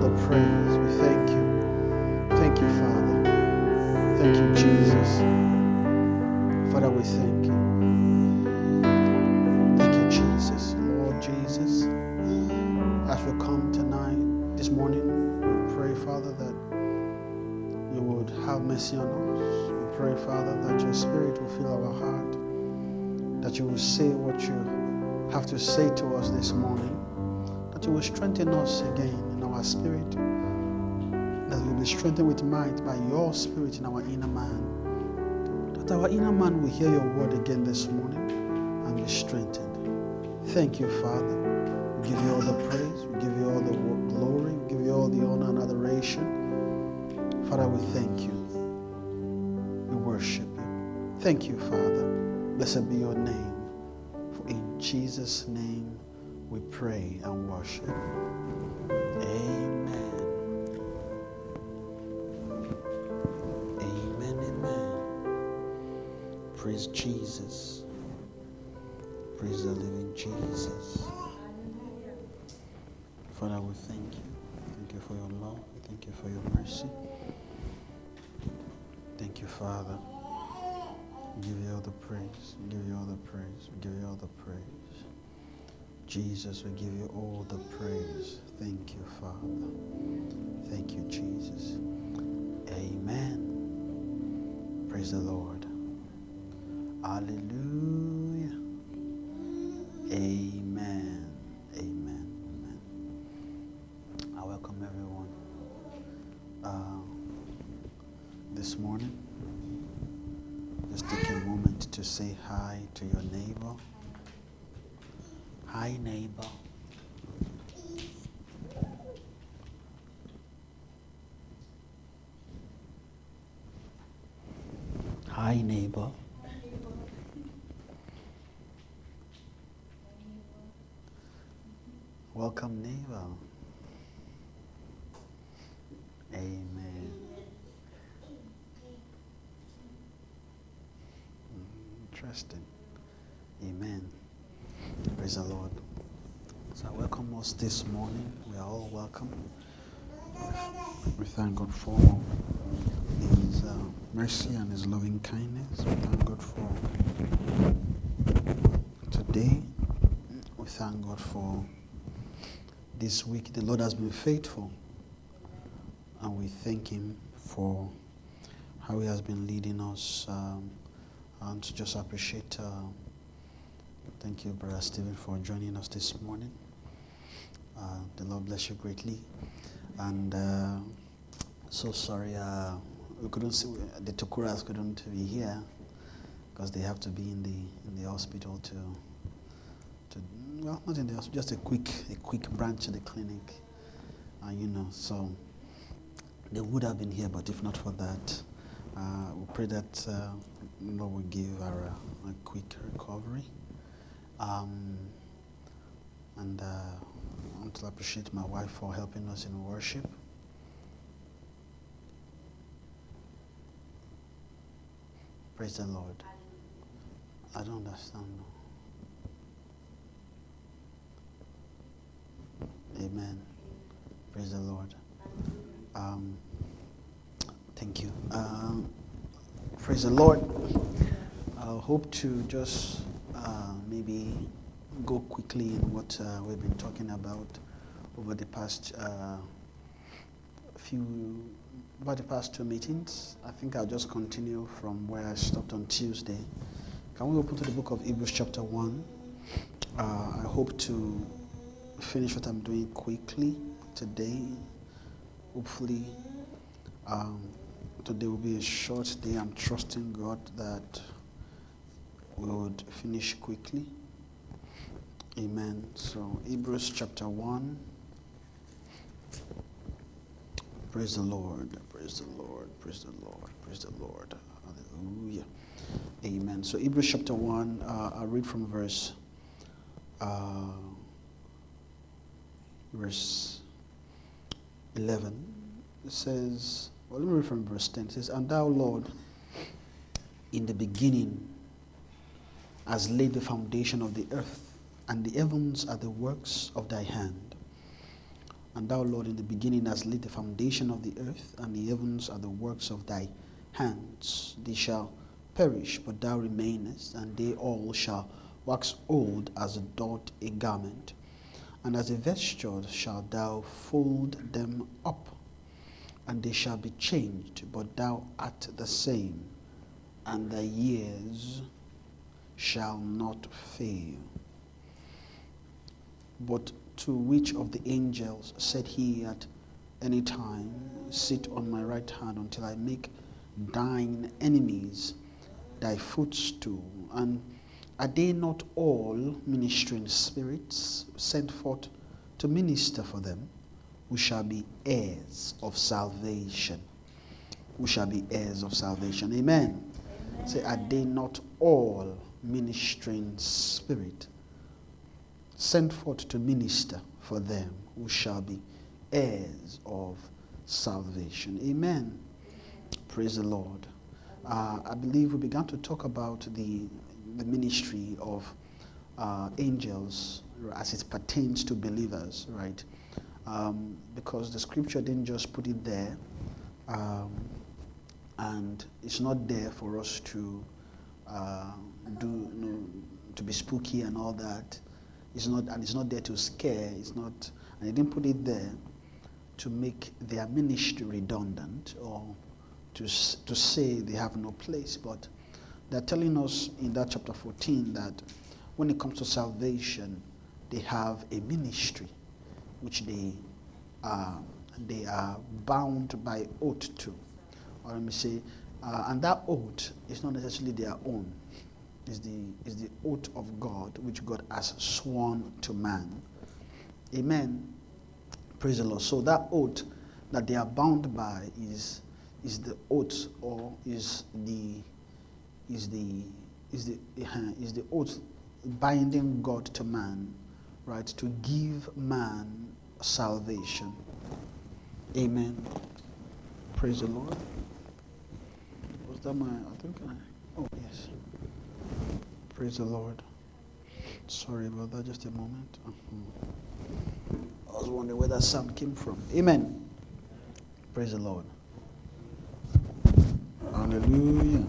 the praise. We thank you. Thank you, Father. Thank you, Jesus. Father, we thank you. Thank you, Jesus. Lord Jesus, as we come tonight, this morning, we pray, Father, that you would have mercy on us. We pray, Father, that your Spirit will fill our heart that you will say what you have to say to us this morning, that you will strengthen us again in our spirit, that we will be strengthened with might by your spirit in our inner man, that our inner man will hear your word again this morning and be strengthened. Thank you, Father. We give you all the praise, we give you all the glory, we give you all the honor and adoration. Father, we thank you. We worship you. Thank you, Father. Blessed be your name. For in Jesus' name we pray and worship. Amen. Amen. Amen. Praise Jesus. Praise the living Jesus. Father, we thank you. Thank you for your love. Thank you for your mercy. Thank you, Father. We give you all the praise. We give you all the praise. We give you all the praise. Jesus, we give you all the praise. Thank you, Father. Thank you, Jesus. Amen. Praise the Lord. Hallelujah. Amen. Amen. Amen. I welcome everyone uh, this morning. Just take a moment to say hi to your neighbor. Hi, neighbor. Hi, neighbor. Welcome, neighbor. Amen. Hmm, interesting. Amen. Praise the Lord. So I welcome us this morning. We are all welcome. We thank God for His uh, mercy and His loving kindness. We thank God for today. We thank God for this week. The Lord has been faithful. And we thank Him for how He has been leading us. Um, and to just appreciate, uh, thank you, Brother Stephen, for joining us this morning. Uh, the Lord bless you greatly. And uh, so sorry, uh, we couldn't see, the Tokuras couldn't be here because they have to be in the, in the hospital to, to, well, not in the hospital, just a quick, a quick branch of the clinic. Uh, you know, so they would have been here, but if not for that, uh, we pray that uh, Lord will give a, a quick recovery. Um, and uh, I want to appreciate my wife for helping us in worship. Praise the Lord. I don't understand. Amen. Praise the Lord. Um, thank you. Um, praise the Lord. I hope to just uh, maybe go quickly in what uh, we've been talking about over the past uh, few, about the past two meetings. I think I'll just continue from where I stopped on Tuesday. Can we open to the book of Hebrews, chapter 1? Uh, I hope to finish what I'm doing quickly today. Hopefully, um, today will be a short day. I'm trusting God that we would finish quickly. Amen. So, Hebrews chapter 1. Praise the Lord. Praise the Lord. Praise the Lord. Praise the Lord. Hallelujah. Amen. So Hebrews chapter 1, uh, I'll read from verse uh, verse 11. It says, well, let me read from verse 10. It says, And thou, Lord, in the beginning, has laid the foundation of the earth, and the heavens are the works of thy hand. And thou, Lord, in the beginning hast laid the foundation of the earth, and the heavens are the works of thy hands. They shall perish, but thou remainest, and they all shall wax old as a doth a garment. And as a vesture shalt thou fold them up, and they shall be changed, but thou art the same, and the years shall not fail. But to which of the angels said he at any time, Sit on my right hand until I make thine enemies thy footstool? And are they not all ministering spirits sent forth to minister for them, who shall be heirs of salvation? Who shall be heirs of salvation? Amen. Amen. Say, are they not all ministering spirit sent forth to minister for them, who shall be heirs of salvation? Amen. Praise the Lord. Uh, I believe we began to talk about the the ministry of uh, angels as it pertains to believers, right? Um, because the scripture didn't just put it there, um, and it's not there for us to uh, do, you know, to be spooky and all that. It's not, and it's not there to scare. It's not, and they didn't put it there to make their ministry redundant or to to say they have no place, but they're telling us in that chapter 14 that when it comes to salvation, they have a ministry which they uh, they are bound by oath to. Or let me say, uh, and that oath is not necessarily their own. Is the is the oath of God which God has sworn to man. Amen. Praise the Lord. So that oath that they are bound by is is the oath or is the is the is the uh, is the oath binding God to man, right? To give man salvation. Amen. Praise the Lord. Was that my? I think I. Praise the Lord. Sorry about that. Just a moment. I was wondering where that sound came from. Amen. Praise the Lord. Hallelujah.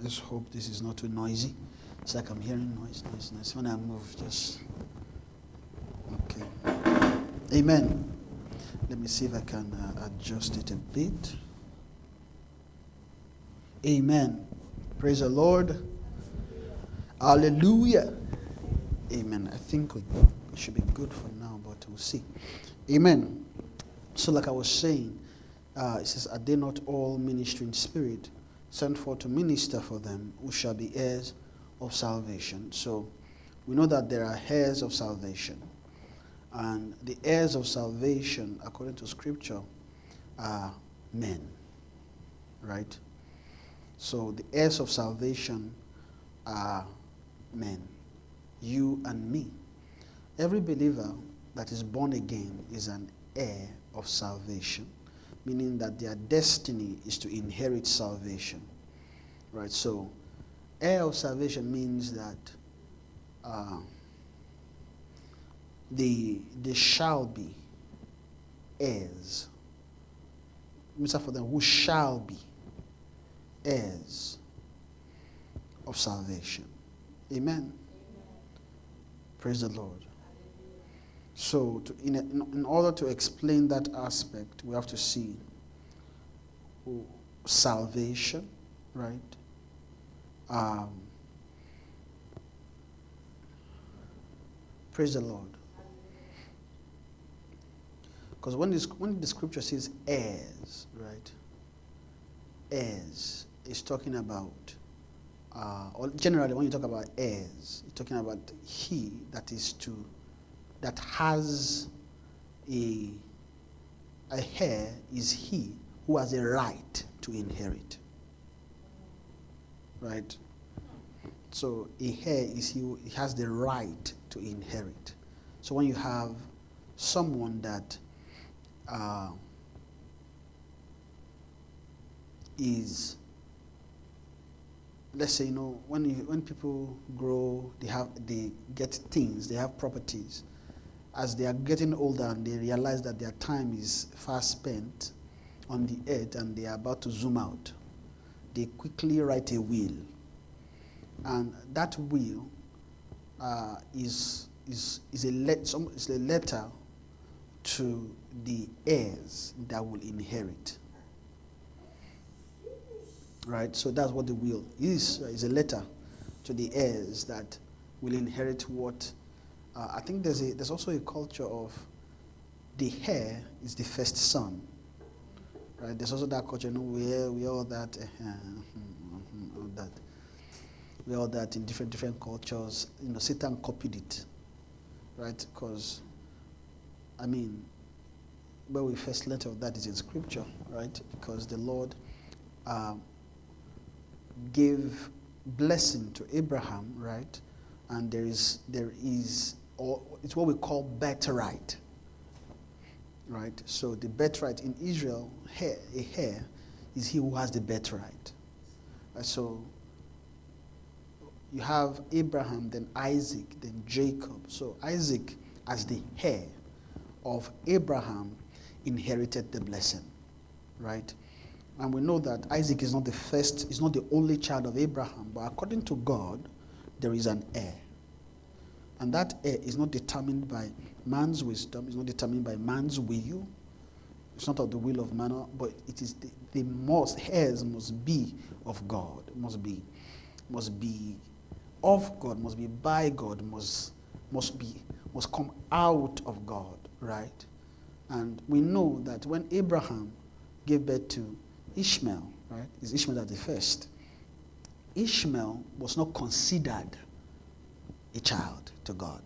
Let's hope this is not too noisy. It's like I'm hearing noise, noise, noise. When I move, just. Okay. Amen. Let me see if I can uh, adjust it a bit. Amen. Praise the Lord. Hallelujah. Amen. I think we should be good for now, but we'll see. Amen. So, like I was saying, uh, it says, Are they not all ministering spirit? sent forth to minister for them who shall be heirs of salvation. So we know that there are heirs of salvation. And the heirs of salvation, according to scripture, are men. Right? So the heirs of salvation are men. You and me. Every believer that is born again is an heir of salvation meaning that their destiny is to inherit salvation. Right? So, heir of salvation means that uh, they, they shall be heirs. Mr. For them who shall be heirs of salvation. Amen. Amen. Praise the Lord. So, to, in, a, in order to explain that aspect, we have to see salvation, right? Um, praise the Lord. Because when, when the scripture says heirs, right? Heirs is talking about, uh, or generally when you talk about heirs, you're talking about he that is to that has a a heir is he who has a right to inherit. Right? So a heir is he who has the right to inherit. So when you have someone that uh, is let's say you know when you, when people grow they have they get things they have properties. As they are getting older and they realize that their time is fast spent on the earth and they are about to zoom out they quickly write a will. And that will uh, is is is a let, some, is a letter to the heirs that will inherit Right? So that's what the will is. Is a letter to the heirs that will inherit what. Uh, I think there's a there's also a culture of the heir is the first son. Right? There's also that culture. You know, we we all that uh, all that. We all that in different different cultures. You know, Satan copied it, right? Because, I mean, where we first learned of that is in Scripture, right? Because the Lord. Um, gave blessing to Abraham, right? And there is there is or it's what we call birthright. Right? So the birthright in Israel, a heir, is he who has the birthright. Right? So you have Abraham, then Isaac, then Jacob. So Isaac, as the heir of Abraham, inherited the blessing. Right? And we know that Isaac is not the first, is not the only child of Abraham, but according to God, there is an heir. And that heir is not determined by man's wisdom, it's not determined by man's will. It's not of the will of man, but it is the, the most heirs must be of God, must be, must be of God, must be by God, must must be must come out of God, right? And we know that when Abraham gave birth to Ishmael, right? Is Ishmael the first? Ishmael was not considered a child to God.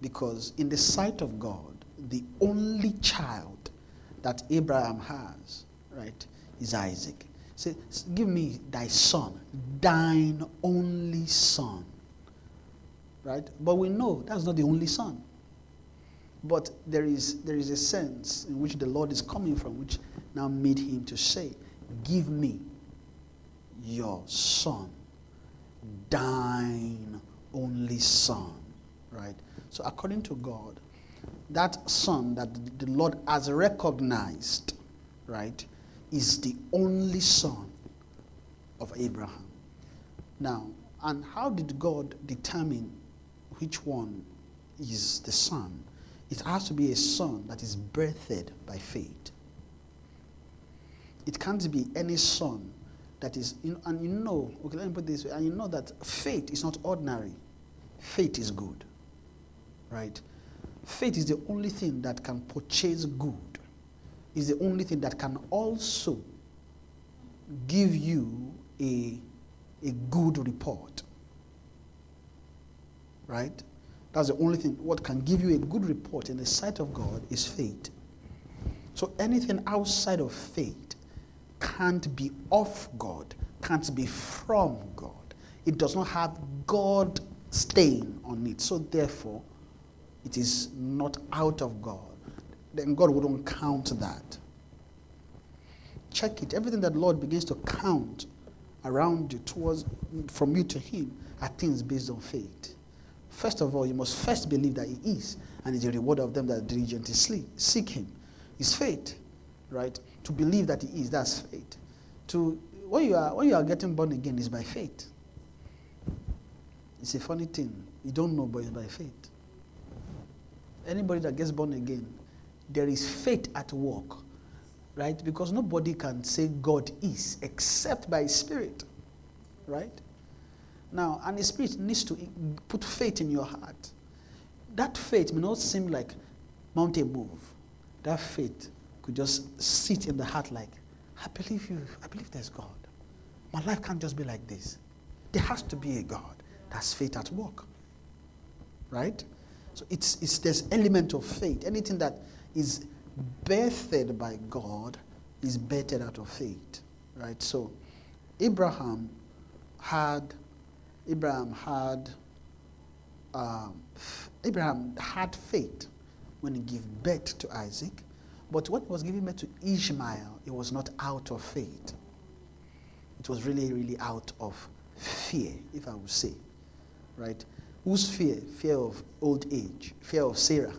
Because in the sight of God, the only child that Abraham has, right, is Isaac. Say, give me thy son, thine only son. Right? But we know that's not the only son. But there is, there is a sense in which the Lord is coming from, which now made him to say, Give me your son, thine only son. Right? So, according to God, that son that the Lord has recognized, right, is the only son of Abraham. Now, and how did God determine which one is the son? It has to be a son that is birthed by faith. It can't be any son that is, and you know, okay, let me put this way, and you know that faith is not ordinary. Faith is good, right? Faith is the only thing that can purchase good, is the only thing that can also give you a, a good report, right? That's the only thing. What can give you a good report in the sight of God is faith. So anything outside of faith can't be of God, can't be from God. It does not have God stain on it. So therefore, it is not out of God. Then God wouldn't count that. Check it. Everything that Lord begins to count around you towards from you to Him are things based on faith. First of all, you must first believe that He is, and is a reward of them that diligently seek Him. It's faith, right? To believe that He is, that's faith. To when you are when you are getting born again is by faith. It's a funny thing. You don't know, but it's by faith. Anybody that gets born again, there is faith at work, right? Because nobody can say God is except by Spirit, right? Now, and the Spirit needs to put faith in your heart. That faith may not seem like mountain move. That faith could just sit in the heart like, I believe you. I believe there's God. My life can't just be like this. There has to be a God. That's faith at work. Right? So it's, it's this element of faith. Anything that is birthed by God, is birthed out of faith, right? So, Abraham had, Abraham had, um, Abraham had faith when he gave birth to Isaac, but when he was giving birth to Ishmael, it was not out of faith. It was really, really out of fear, if I would say, right? Whose fear? Fear of old age, fear of Sarah.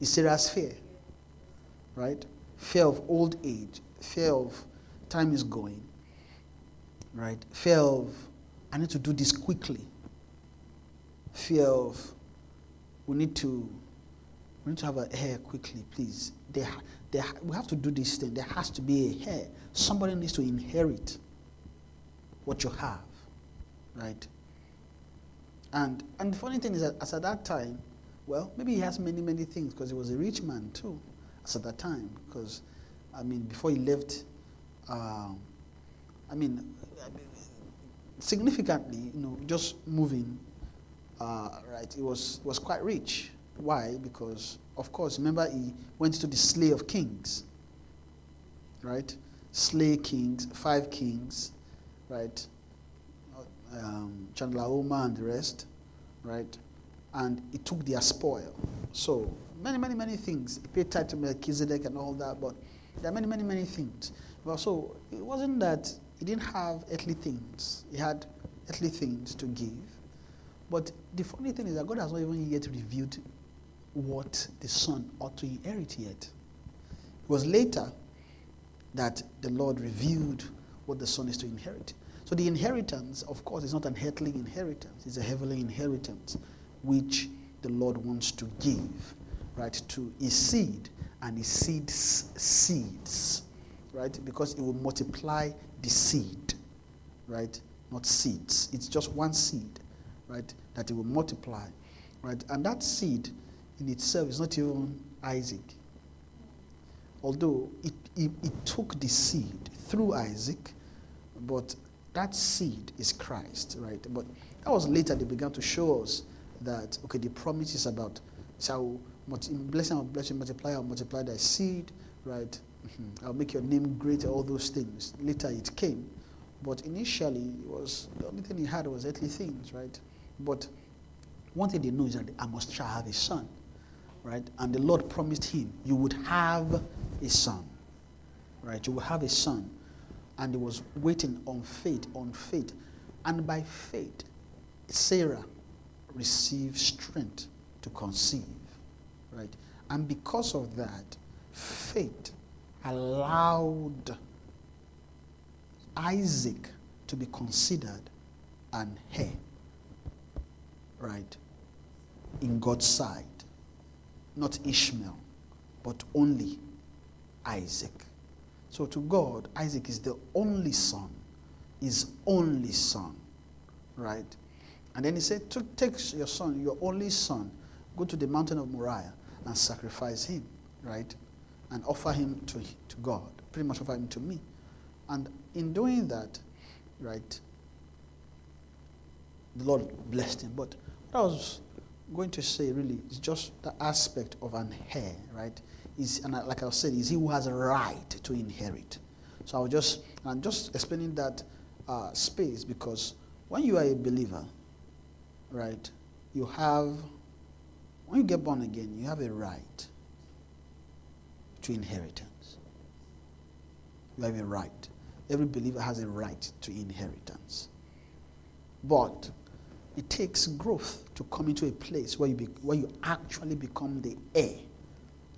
Is Sarah's fear, right? Fear of old age, fear of time is going, right? Fear of I need to do this quickly. Fear of we need to we need to have a heir quickly, please. There, we have to do this thing. There has to be a heir. Somebody needs to inherit what you have, right? And and the funny thing is that as at that time, well, maybe he has many many things because he was a rich man too, as at that time. Because, I mean, before he left, um, I mean, I mean, significantly, you know, just moving, uh, right? He was was quite rich. Why? Because of course, remember he went to the slay of kings, right? Slay kings, five kings, right? Um, Chedorlaomer and the rest, right? And he took their spoil. So many, many, many things. He paid tithe to Melchizedek and all that, but there are many, many, many things. Well, so it wasn't that he didn't have earthly things. He had earthly things to give. But the funny thing is that God has not even yet revealed what the son ought to inherit yet. It was later that the Lord revealed what the son is to inherit. So the inheritance, of course, is not an earthly inheritance, it's a heavenly inheritance which the Lord wants to give, right, to his seed and his seed's seeds, right, because it will multiply the seed, right, not seeds. It's just one seed, right, that it will multiply, right, and that seed in itself is not even Isaac. Although it, it, it took the seed through Isaac, but that seed is Christ, right? But that was later they began to show us that, okay, the promise is about, shall blessing, I'll bless you, multiply, I'll multiply thy seed, right? Mm-hmm. I'll make your name great, all those things. Later it came. But initially, it was the only thing he had was earthly things, right? But one thing they know is that I must shall have a son, right? And the Lord promised him, you would have a son, right? You will have a son. And he was waiting on faith, on faith. And by faith, Sarah received strength to conceive, right? And because of that, faith allowed Isaac to be considered an heir, right? In God's sight. Not Ishmael, but only Isaac. So to God, Isaac is the only son, his only son, right? And then he said, Take your son, your only son, go to the mountain of Moriah and sacrifice him, right? And offer him to, to God, pretty much offer him to me. And in doing that, right, the Lord blessed him. But what I was going to say really is just the aspect of an heir, right? Is and like I said, is he who has a right to inherit. So I was just I'm just explaining that uh, space because when you are a believer, right, you have when you get born again, you have a right to inheritance. You have a right. Every believer has a right to inheritance. But it takes growth to come into a place where you, be, where you actually become the heir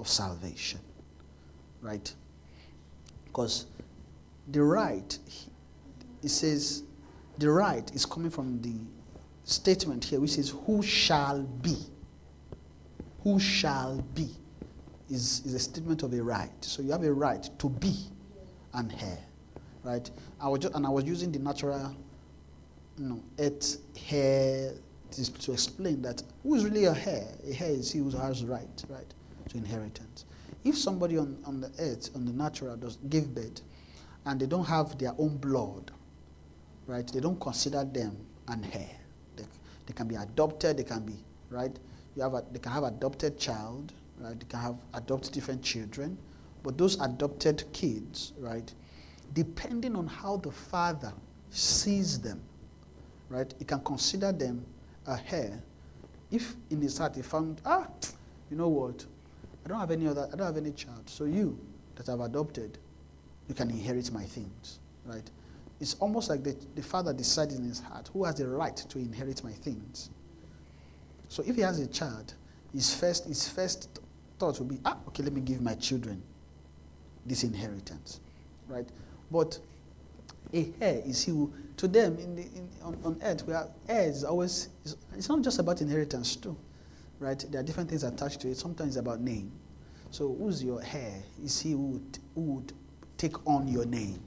of salvation. Right? Because the right, it says, the right is coming from the statement here which says, Who shall be? Who shall be? Is, is a statement of a right. So you have a right to be an heir. Right? I was just, and I was using the natural you know, earth hair to, to explain that who is really a heir? A heir is he who has right, right, to inheritance. If somebody on, on the earth, on the natural, does give birth, and they don't have their own blood, right, they don't consider them an heir. They, they can be adopted, they can be, right, you have a, they can have adopted child, right? You can have adopt different children, but those adopted kids, right? Depending on how the father sees them, right? He can consider them a heir. If in his heart he found, ah, you know what? I don't have any other, I don't have any child. So you that I've adopted, you can inherit my things, right? It's almost like the, the father decided in his heart who has the right to inherit my things. So if he has a child, his first, his first thought will be, ah, okay, let me give my children this inheritance, right? But a heir is he who, to them in the, in, on, on earth, we are heirs always, it's, it's not just about inheritance too, right? There are different things attached to it. Sometimes it's about name. So who's your heir? Is he who would, who would take on your name,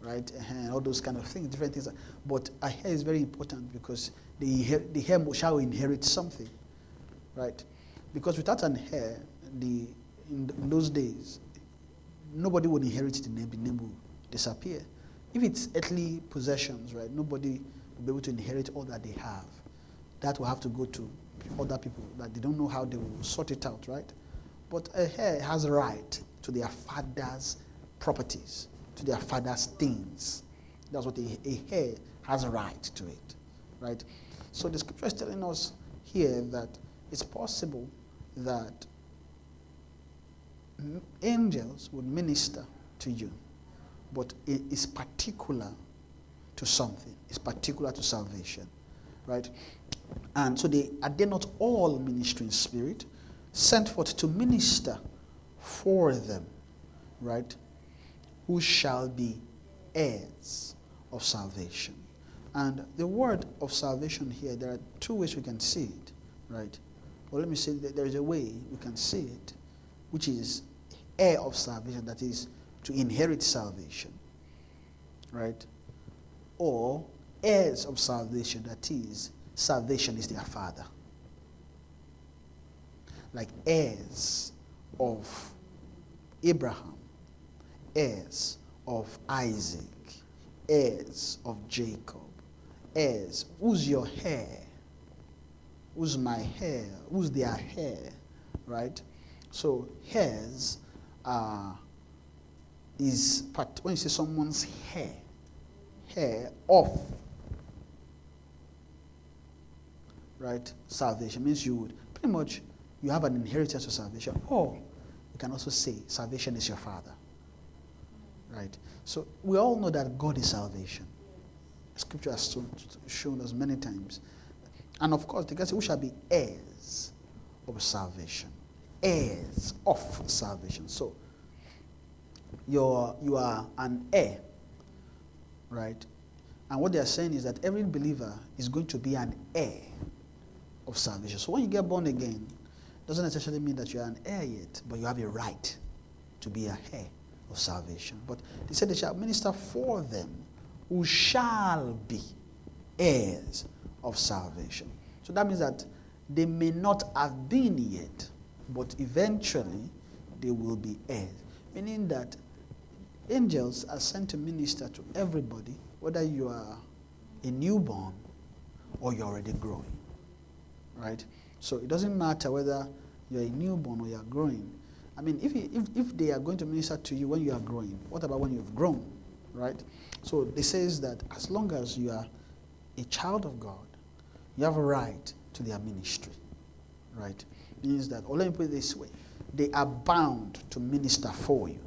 right? And all those kind of things, different things. But a heir is very important because the, the heir shall inherit something, right? Because without an heir, the, in, in those days, nobody would inherit the name, the name will disappear. If it's earthly possessions, right, nobody will be able to inherit all that they have. That will have to go to other people that they don't know how they will sort it out, right? But a heir has a right to their father's properties, to their father's things. That's what a, a heir has a right to it, right? So the scripture is telling us here that it's possible that angels would minister to you, but it is particular to something. It's particular to salvation, right? And so they are they not all ministering spirit, sent forth to minister for them, right? Who shall be heirs of salvation. And the word of salvation here, there are two ways we can see it, right? Well, let me say that there is a way we can see it, which is heir of salvation, that is to inherit salvation, right? Or heirs of salvation, that is, salvation is their father. Like heirs of Abraham, heirs of Isaac, heirs of Jacob, heirs. Who's your heir? Who's my heir? Who's their heir? Right? So, heirs uh, is part, when you say someone's hair, hair of, right? Salvation means you would pretty much you have an inheritance of salvation, or you can also say salvation is your father, right? So we all know that God is salvation. Scripture has shown us many times. And of course, the says, We shall be heirs of salvation. Heirs of salvation. So, you're, you are an heir, right? And what they are saying is that every believer is going to be an heir of salvation. So, when you get born again, doesn't necessarily mean that you're an heir yet, but you have a right to be a heir of salvation. But they said they shall minister for them who shall be heirs of salvation. So that means that they may not have been yet, but eventually they will be heirs. Meaning that angels are sent to minister to everybody, whether you are a newborn or you're already growing. Right? So it doesn't matter whether you're a newborn or you're growing. I mean, if, if, if they are going to minister to you when you are growing, what about when you've grown? Right? So it says that as long as you are a child of God, you have a right to their ministry. Right? Means that, or let me put it this way they are bound to minister for you.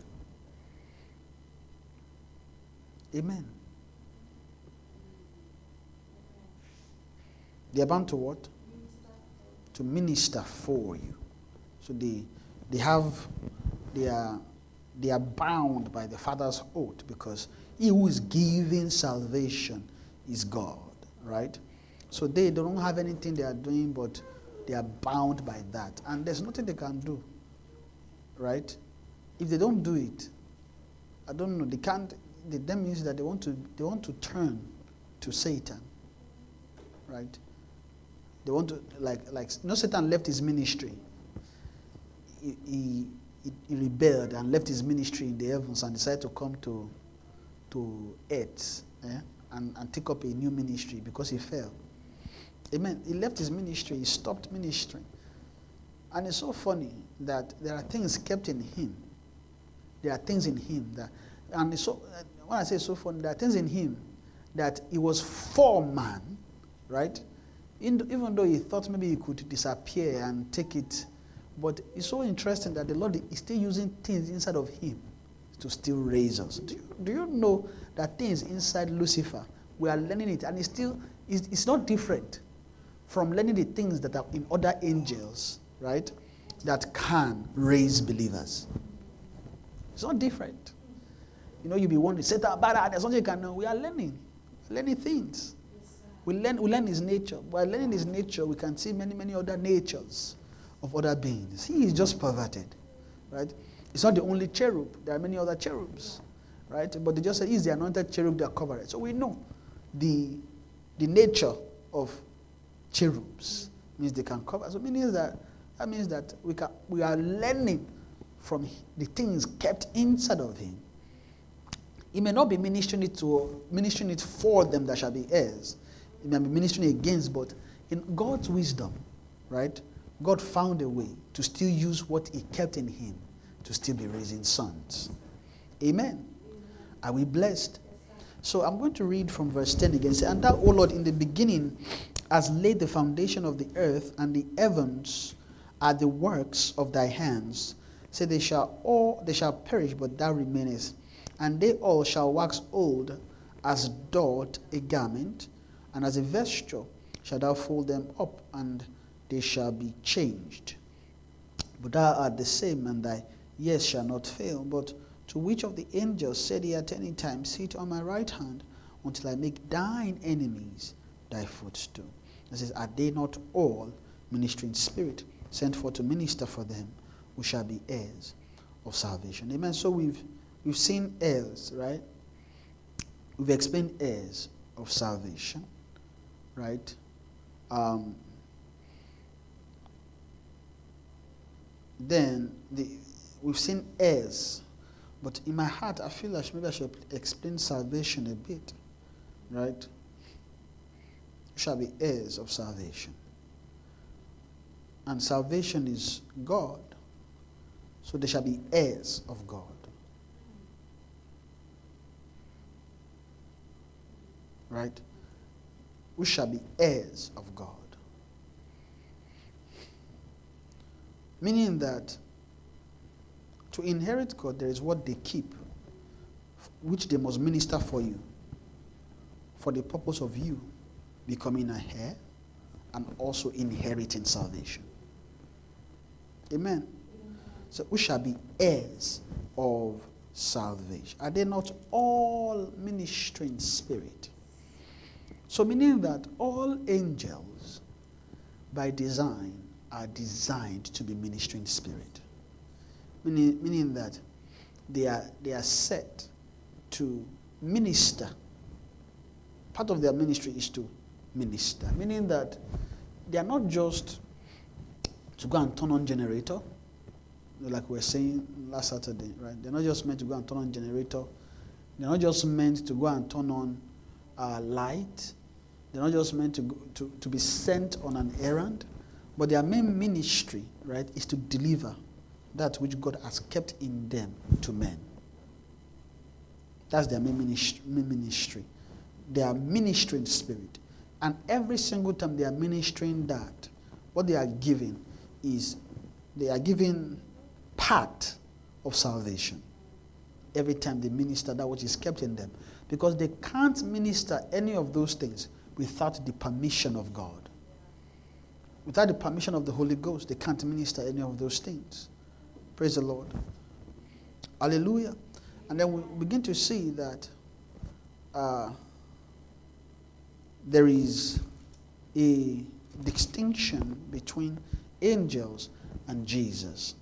Amen. They are bound to what? To minister for you. So they they have they are they are bound by the Father's oath because he who is giving salvation is God, right? So they don't have anything they are doing, but they are bound by that. And there's nothing they can do, right? If they don't do it, I don't know, they can't, they, that means that they want to, they want to turn to Satan, right? They want to, like, like, know, Satan left his ministry. He, he, he rebelled and left his ministry in the heavens and decided to come to to earth eh, and, and take up a new ministry because he fell. Amen. He left his ministry, he stopped ministering. And it's so funny that there are things kept in him. There are things in him that, and it's so, when I say so funny, there are things in him that he was for man, right? In, even though he thought maybe he could disappear and take it, but it's so interesting that the Lord is still using things inside of him to still raise us. Do you, do you know that things inside Lucifer, we are learning it, and it's still, it's, it's not different from learning the things that are in other angels, right? That can raise believers. It's not different. You know, you'll be wondering, Satan, bad, there's something you can know. We are learning, learning things. We learn, we learn his nature. By learning his nature, we can see many, many other natures of other beings. He is just perverted, right? It's not the only cherub. There are many other cherubs, right? But they just say he's the anointed cherub that covered it. So we know the, the nature of cherubs means they can cover. So means that that means that we can we are learning from the things kept inside of him. He may not be ministering it to ministering it for them that shall be heirs. He may be ministering against, but in God's wisdom, right? God found a way to still use what he kept in him to still be raising sons. Amen. Are we blessed? So I'm going to read from verse 10 again. And that, O Lord, in the beginning has laid the foundation of the earth, and the heavens are the works of thy hands. Say they shall all they shall perish, but thou remainest, and they all shall wax old as doth a garment, and as a vesture shall thou fold them up, and they shall be changed. But thou art the same, and thy years shall not fail. But to which of the angels said he at any time, Sit on my right hand until I make thine enemies thy footstool? It says, Are they not all ministering spirit sent forth to minister for them who shall be heirs of salvation? Amen. So we've we've seen heirs, right? We've explained heirs of salvation, right? Um, then the, we've seen heirs, but in my heart I feel like maybe I should explain salvation a bit, right? Shall be heirs of salvation. And salvation is God. So they shall be heirs of God. Right? We shall be heirs of God. Meaning that to inherit God, there is what they keep, which they must minister for you, for the purpose of you becoming a heir and also inheriting salvation. Amen. So we shall be heirs of salvation. Are they not all ministering spirit? So, meaning that all angels, by design, are designed to be ministering spirit. Meaning, meaning that they are, they are set to minister. Part of their ministry is to minister, meaning that they are not just to go and turn on generator, like we were saying last Saturday, right? They're not just meant to go and turn on generator. They're not just meant to go and turn on uh, light. They're not just meant to, go, to, to be sent on an errand. But their main ministry, right, is to deliver that which God has kept in them to men. That's their main ministry. Main ministry. They are ministering spirit. And every single time they are ministering that, what they are giving is they are giving part of salvation. Every time they minister that which is kept in them. Because they can't minister any of those things without the permission of God. Without the permission of the Holy Ghost, they can't minister any of those things. Praise the Lord. Hallelujah. And then we begin to see that. Uh, there is a distinction between angels and Jesus.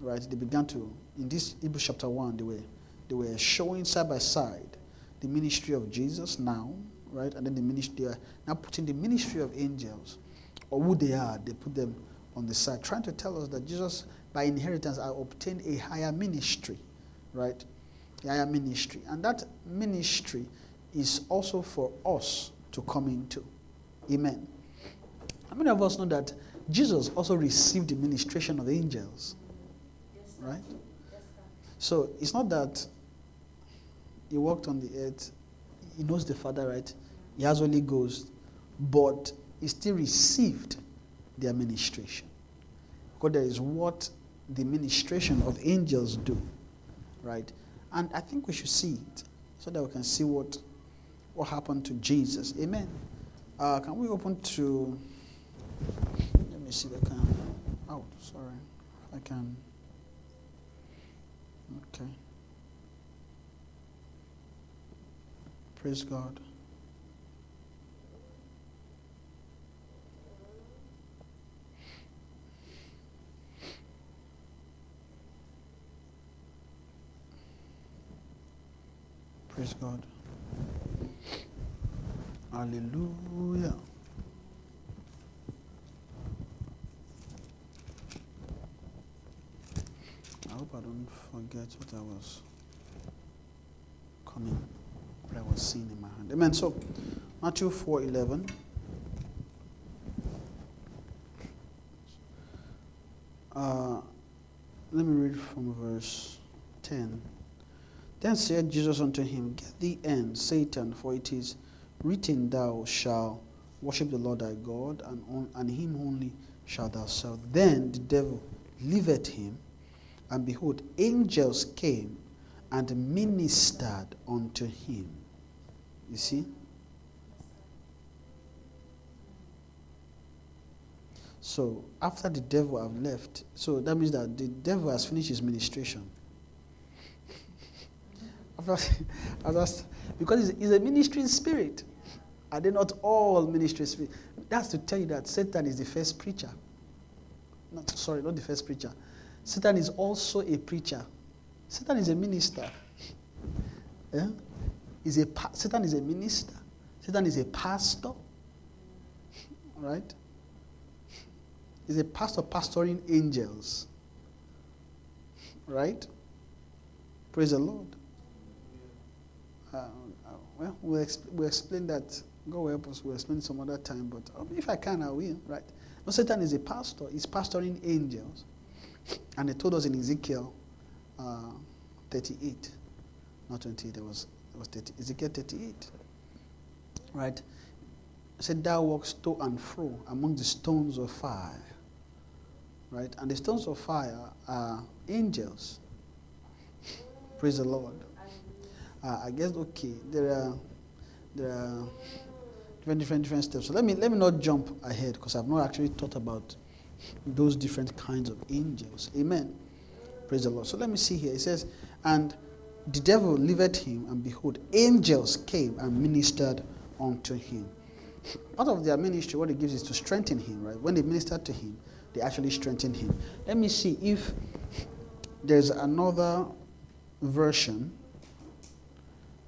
Right? They began to, in this Hebrews chapter 1, they were, they were showing side by side the ministry of Jesus now, right? And then the ministry, they are now putting the ministry of angels, or who they are, they put them on the side, trying to tell us that Jesus, by inheritance, I obtained a higher ministry, right? A higher ministry. And that ministry is also for us to come into. Amen. How many of us know that Jesus also received the ministration of angels? Right? So it's not that he walked on the earth, he knows the Father, right? He has Holy Ghost, but he still received the administration. Because there is what the ministration of angels do, right? And I think we should see it so that we can see what, what happened to Jesus. Amen. Uh, can we open to, let me see the can, oh, sorry, I can, okay. Praise God. Praise God. Hallelujah. I hope I don't forget what I was coming, what I was seeing in my hand. Amen. So, Matthew 4 11. Uh, let me read from verse 10. Then said Jesus unto him, Get thee hence, Satan, for it is written, Thou shalt worship the Lord thy God, and, on, and him only shalt thou serve. Then the devil left him, and behold, angels came and ministered unto him. You see? So after the devil have left, so that means that the devil has finished his ministration. After, because he's a ministering spirit. Are they not all ministry spirit? That's to tell you that Satan is the first preacher. Not, sorry, not the first preacher. Satan is also a preacher. Satan is a minister. Yeah? Is a, Satan is a minister. Satan is a pastor. Right? He's a pastor pastoring angels. Right? Praise the Lord. Uh, uh, well, we'll, exp- we'll explain that. God help us. We'll explain some other time. But um, if I can, I will. Right? But Satan is a pastor. He's pastoring angels. And he told us in Ezekiel uh, 38, not 28, it was, it was 30, Ezekiel 38. Right? He said, Thou walkest to and fro among the stones of fire. Right? And the stones of fire are angels. Praise the Lord. Uh, I guess okay. There are there are different different different steps. So let me let me not jump ahead because I've not actually thought about those different kinds of angels. Amen. Praise the Lord. So let me see here. It says, and the devil delivered him, and behold, angels came and ministered unto him. Part of their ministry, what it gives is to strengthen him, right? When they ministered to him, they actually strengthened him. Let me see if there's another version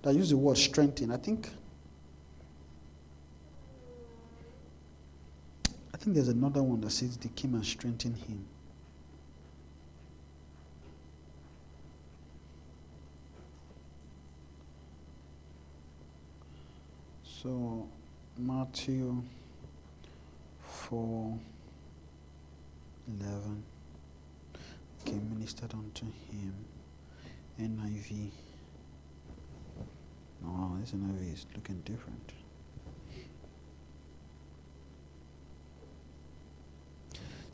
that use the word strengthen. I think I think there's another one that says they came and strengthened him. So Matthew 4 11 okay, ministered unto him. NIV Oh, this NIV is looking different.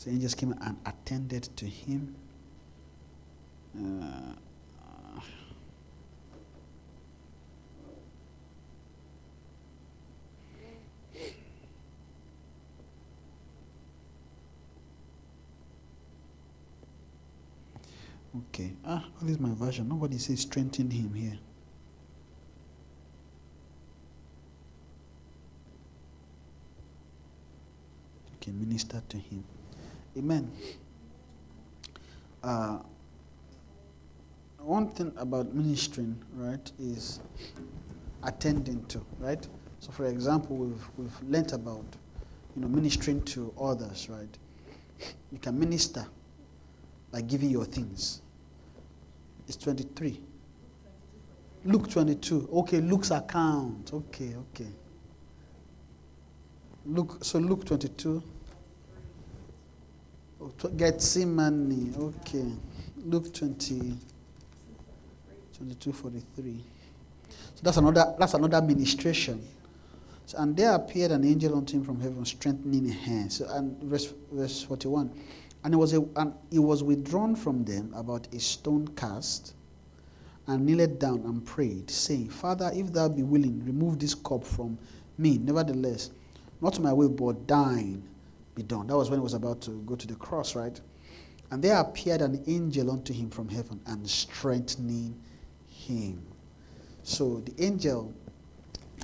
So angels came and attended to him. Uh, okay. Ah, what is my version? Nobody says strengthen him here. can minister to him. Amen. Uh, one thing about ministering, right, is attending to, right? So, for example, we've, we've learnt about, you know, ministering to others, right? You can minister by giving your things. It's 23. Luke 22. Okay, Luke's account. Okay, okay. Luke, so Luke 22. Gethsemane. Okay. Luke 20, 22, 43. So that's another that's another ministration. So, and there appeared an angel unto him from heaven, strengthening him. So and verse verse 41. And it was a and he was withdrawn from them about a stone cast, and kneeled down and prayed, saying, Father, if thou be willing, remove this cup from me. Nevertheless, not my will, but thine be done. That was when he was about to go to the cross, right? And there appeared an angel unto him from heaven and strengthening him. So the angel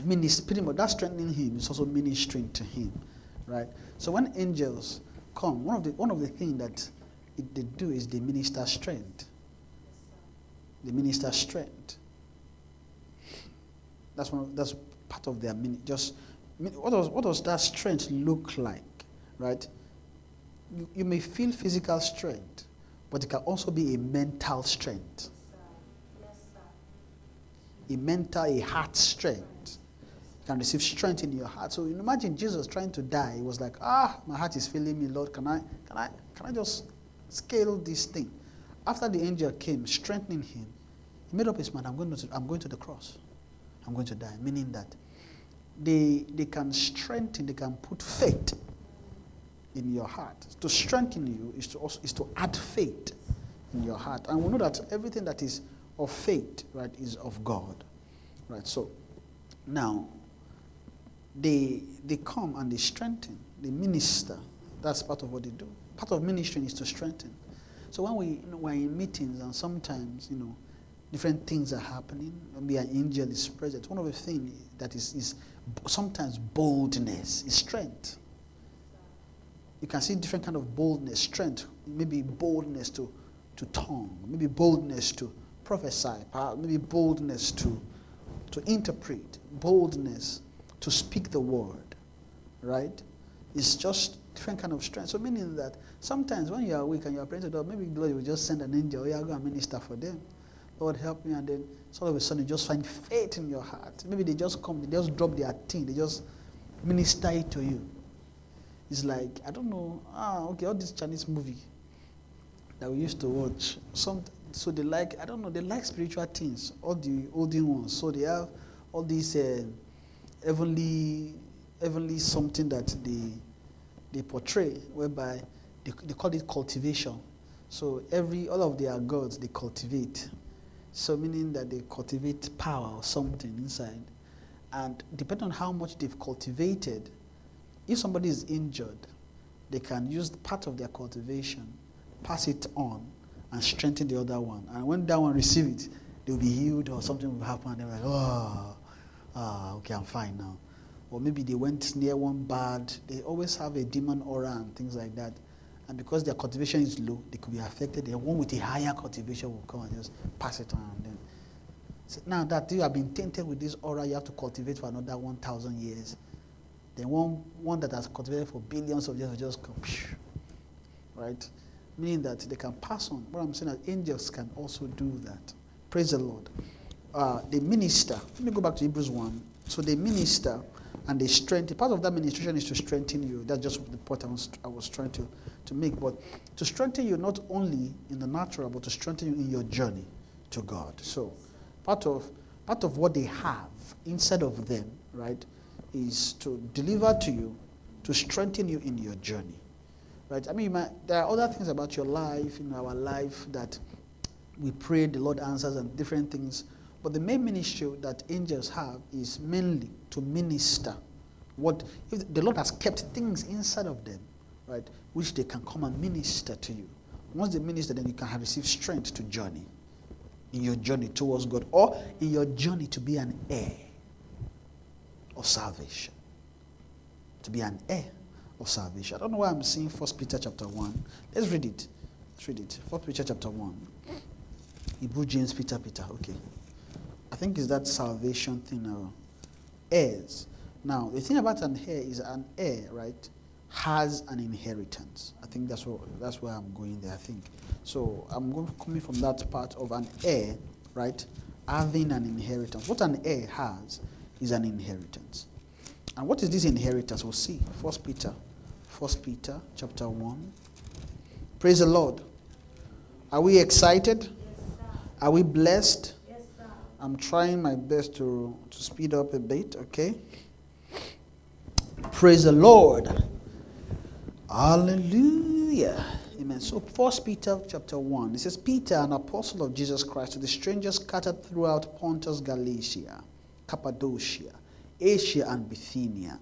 ministering, but that strengthening him is also ministering to him, right? So when angels come, one of the one of the things that it, they do is they minister strength. They minister strength. That's one. Of, that's part of their mini. Just what does what does that strength look like, right? You, you may feel physical strength, but it can also be a mental strength a mental, a heart strength. You can receive strength in your heart. So imagine Jesus trying to die. He was like, ah, my heart is failing me, Lord. Can I, can I, can I just scale this thing? After the angel came, strengthening him, he made up his mind, I'm going to, I'm going to the cross. I'm going to die. Meaning that they, they can strengthen, they can put faith in your heart. To strengthen you is to, also, is to add faith in your heart. And we know that everything that is of faith, right, is of God. Right? So now they they come and they strengthen, they minister. That's part of what they do. Part of ministering is to strengthen. So when we you know, we're in meetings and sometimes, you know, different things are happening, maybe an angel is present. One of the things that is, is sometimes boldness is strength. You can see different kind of boldness, strength, maybe boldness to, to tongue, maybe boldness to prophesy, maybe boldness to, to interpret, boldness to speak the word, right? It's just different kind of strength. So meaning that sometimes when you are weak and you are praying to God, maybe God will just send an angel, oh, yeah, go and minister for them. Lord help me, and then all of a sudden you just find faith in your heart. Maybe they just come, they just drop their thing, they just minister it to you. It's like, I don't know, ah, okay, all this Chinese movie that we used to watch, some, so they like, I don't know, they like spiritual things, all the olden ones. So they have all these uh, heavenly, heavenly something that they, they portray, whereby they, they call it cultivation. So every, all of their gods, they cultivate. So meaning that they cultivate power or something inside. And depending on how much they've cultivated, if somebody is injured, they can use part of their cultivation, pass it on, and strengthen the other one. And when that one receives it, they'll be healed or something will happen. They're like, oh, ah, okay, I'm fine now. Or maybe they went near one bad. They always have a demon aura and things like that. And because their cultivation is low, they could be affected. The one with a higher cultivation will come and just pass it on. Then, so now that you have been tainted with this aura, you have to cultivate for another 1,000 years. Then one, one that has cultivated for billions of years will just come, right? meaning that they can pass on. What I'm saying is angels can also do that. Praise the Lord. Uh, they minister. Let me go back to Hebrews 1. So the minister and the strength, Part of that ministration is to strengthen you. That's just the point I was, I was trying to, to make. But to strengthen you not only in the natural, but to strengthen you in your journey to God. So part of, part of what they have inside of them, right, is to deliver to you, to strengthen you in your journey. Right? I mean, might, there are other things about your life, in our life, that we pray, the Lord answers, and different things. But the main ministry that angels have is mainly to minister. What if the Lord has kept things inside of them, right, which they can come and minister to you. Once they minister, then you can have received strength to journey in your journey towards God, or in your journey to be an heir of salvation. To be an heir of salvation. I don't know why I'm seeing First Peter chapter 1. Let's read it. Let's read it. First Peter chapter 1. Hebrew James Peter Peter. Okay. I think it's that salvation thing now. Heirs. Now, the thing about an heir is an heir, right, has an inheritance. I think that's what that's where I'm going there, I think. So I'm going coming from that part of an heir, right, having an inheritance. What an heir has is an inheritance. And what is this inheritance? We'll see. First Peter First Peter chapter 1. Praise the Lord. Are we excited? Yes, Are we blessed? Yes, I'm trying my best to, to speed up a bit, okay? Praise the Lord. Hallelujah. Amen. So First Peter chapter 1, it says, Peter, an apostle of Jesus Christ, to the strangers scattered throughout Pontus, Galatia, Cappadocia, Asia, and Bithynia,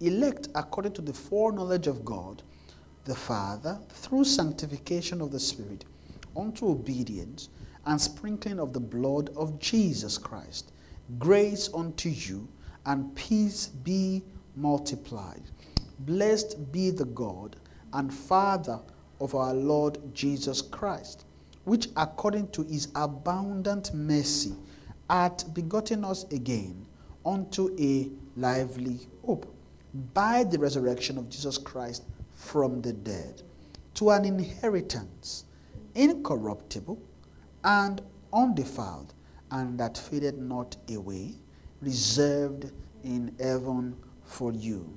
elect according to the foreknowledge of God, the Father, through sanctification of the Spirit, unto obedience and sprinkling of the blood of Jesus Christ. Grace unto you and peace be multiplied. Blessed be the God and Father of our Lord Jesus Christ, which according to his abundant mercy hath begotten us again unto a lively hope by the resurrection of Jesus Christ from the dead, to an inheritance incorruptible and undefiled, and that faded not away, reserved in heaven for you.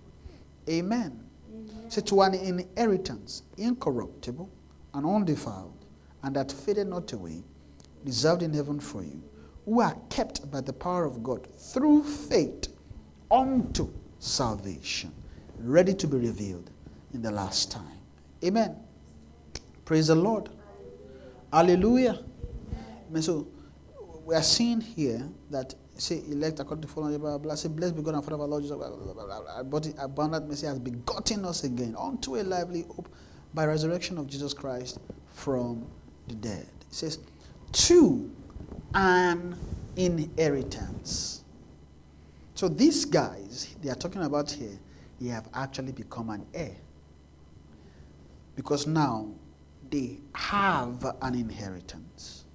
Amen. Amen. So to an inheritance incorruptible and undefiled, and that faded not away, reserved in heaven for you, who are kept by the power of God through faith unto salvation, ready to be revealed in the last time. Amen. Praise the Lord. Hallelujah. Amen. So we are seeing here that say elect according to follow blah, blah, blah. Say blessed be God and Father of our Lord Jesus. Blah, blah, blah, blah. But abundant mercy has begotten us again unto a lively hope by resurrection of Jesus Christ from the dead. It says, to an inheritance. So these guys they are talking about here, they have actually become an heir. Because now they have an inheritance.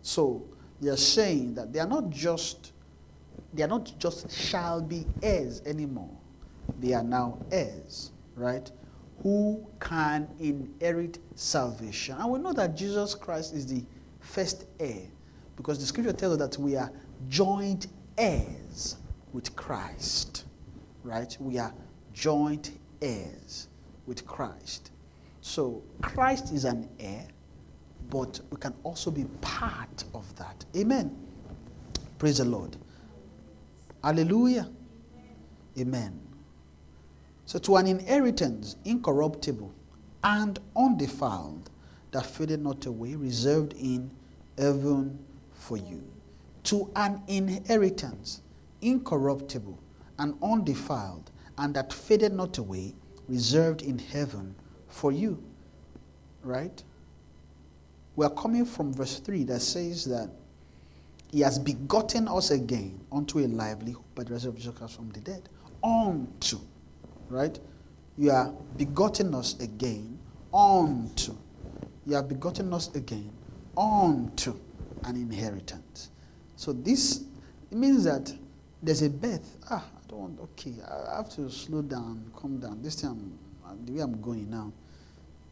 So they are saying that they are not just they are not just shall be heirs anymore. They are now heirs, right? Who can inherit salvation. And we know that Jesus Christ is the first heir because the scripture tells us that we are joint heirs with Christ, right? We are joint heirs with Christ. So Christ is an heir, but we can also be part of that. Amen. Praise the Lord. Hallelujah. Amen. So to an inheritance incorruptible and undefiled that faded not away, reserved in heaven for you. To an inheritance incorruptible and undefiled and that faded not away, reserved in heaven for you. Right? We are coming from verse 3 that says that He has begotten us again unto a lively hope by the resurrection from the dead. Unto. Right? You are begotten us again unto. You have begotten us again unto an inheritance. So this means that there's a birth. Ah, I don't want. Okay, I have to slow down, calm down. This time, the way I'm going now,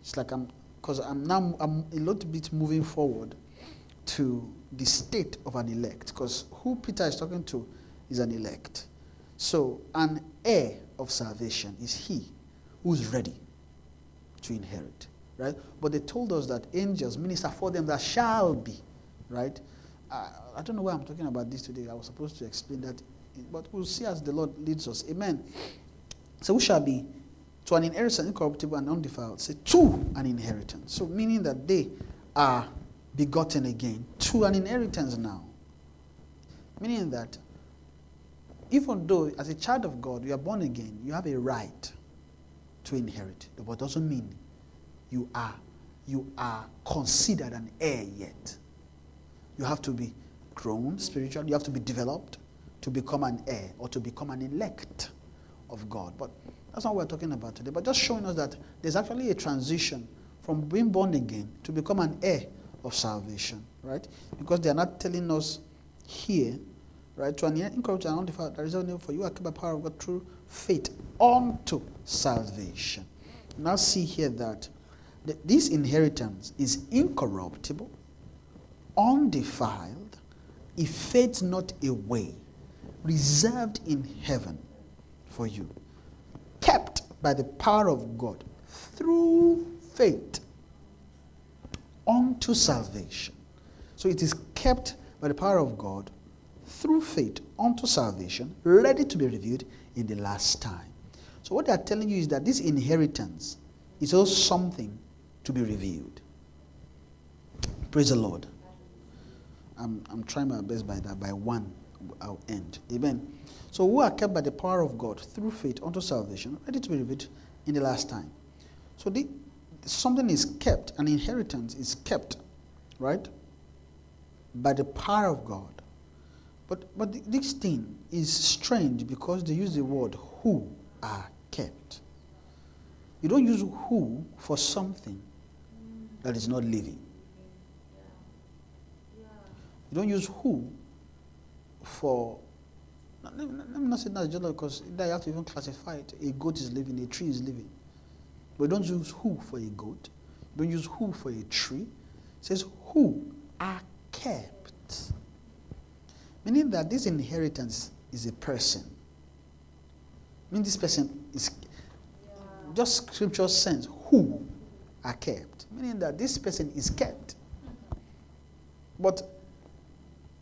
it's like I'm, because I'm now, I'm a little bit moving forward to the state of an elect. Because who Peter is talking to is an elect. So, an heir of salvation is he who's ready to inherit, right? But they told us that angels minister for them that shall be, right? Uh, I don't know why I'm talking about this today. I was supposed to explain that, but we'll see as the Lord leads us. Amen. So, we shall be to an inheritance incorruptible and undefiled. Say to an inheritance. So meaning that they are begotten again to an inheritance now. Meaning that even though as a child of God you are born again, you have a right to inherit. But doesn't mean you are you are considered an heir yet. You have to be grown spiritually, you have to be developed to become an heir or to become an elect of God. But that's not what we're talking about today, but just showing us that there's actually a transition from being born again to become an heir of salvation, right? Because they are not telling us here, right, to an incorruptible and undefiled, there is only for you are kept by power of God through faith unto salvation. Now see here that this inheritance is incorruptible, undefiled, it fades not away, reserved in heaven for you kept by the power of God through faith unto salvation. So it is kept by the power of God through faith unto salvation, ready to be revealed in the last time. So what they are telling you is that this inheritance is also something to be revealed. Praise the Lord. I'm, I'm trying my best by that. By one, I'll end. Amen. So who are kept by the power of God through faith unto salvation, ready to be revealed in the last time. So the, something is kept, an inheritance is kept, right? By the power of God. But, but this thing is strange because they use the word who are kept. You don't use who for something that is not living. You don't use who for. Let me, not say that just because that you have to even classify it. A goat is living, a tree is living. But don't use who for a goat. Don't use who for a tree. It says who are kept. Meaning that this inheritance is a person. I mean, this person is just scripture sense who are kept. Meaning that this person is kept. But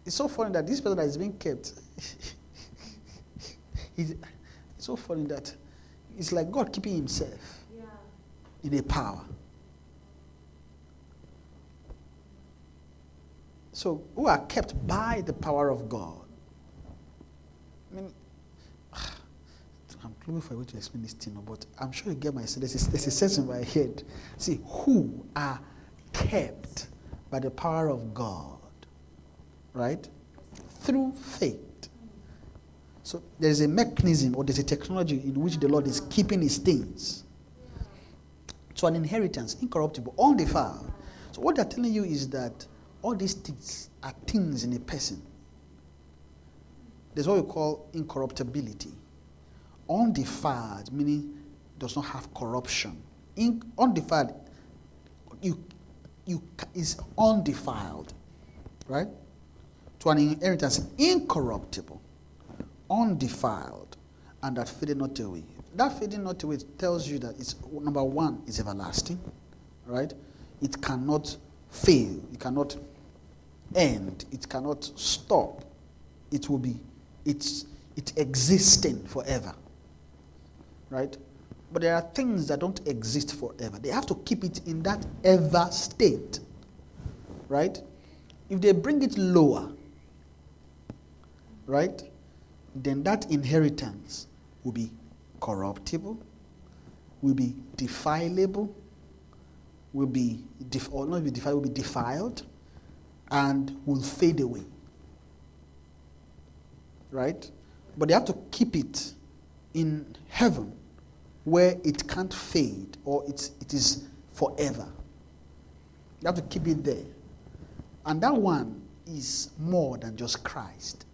it's so funny that this person that is being kept, it's so funny that it's like God keeping himself Yeah. in a power. So, who are kept by the power of God. I mean, I'm looking for a way to explain this thing, but I'm sure you get my sense. There's a, there's a sense in my head. See, who are kept by the power of God, right? Through faith. So there's a mechanism or there's a technology in which the Lord is keeping his things. So an inheritance, incorruptible, undefiled. So what they're telling you is that all these things are things in a person. There's what we call incorruptibility. Undefiled, meaning does not have corruption. In, undefiled, you, you is undefiled, right? To an inheritance incorruptible, undefiled, and that fadeth not away. That fading not away tells you that it's number one is everlasting, right? It cannot fail. It cannot end. It cannot stop. It will be. It's it existing forever, right? But there are things that don't exist forever. They have to keep it in that ever state, right? If they bring it lower, right, then that inheritance will be corruptible, will be defilable, will be def- or not be defiled, will be defiled, and will fade away. Right? But they have to keep it in heaven where it can't fade or it's, it is forever. You have to keep it there. And that one is more than just Christ.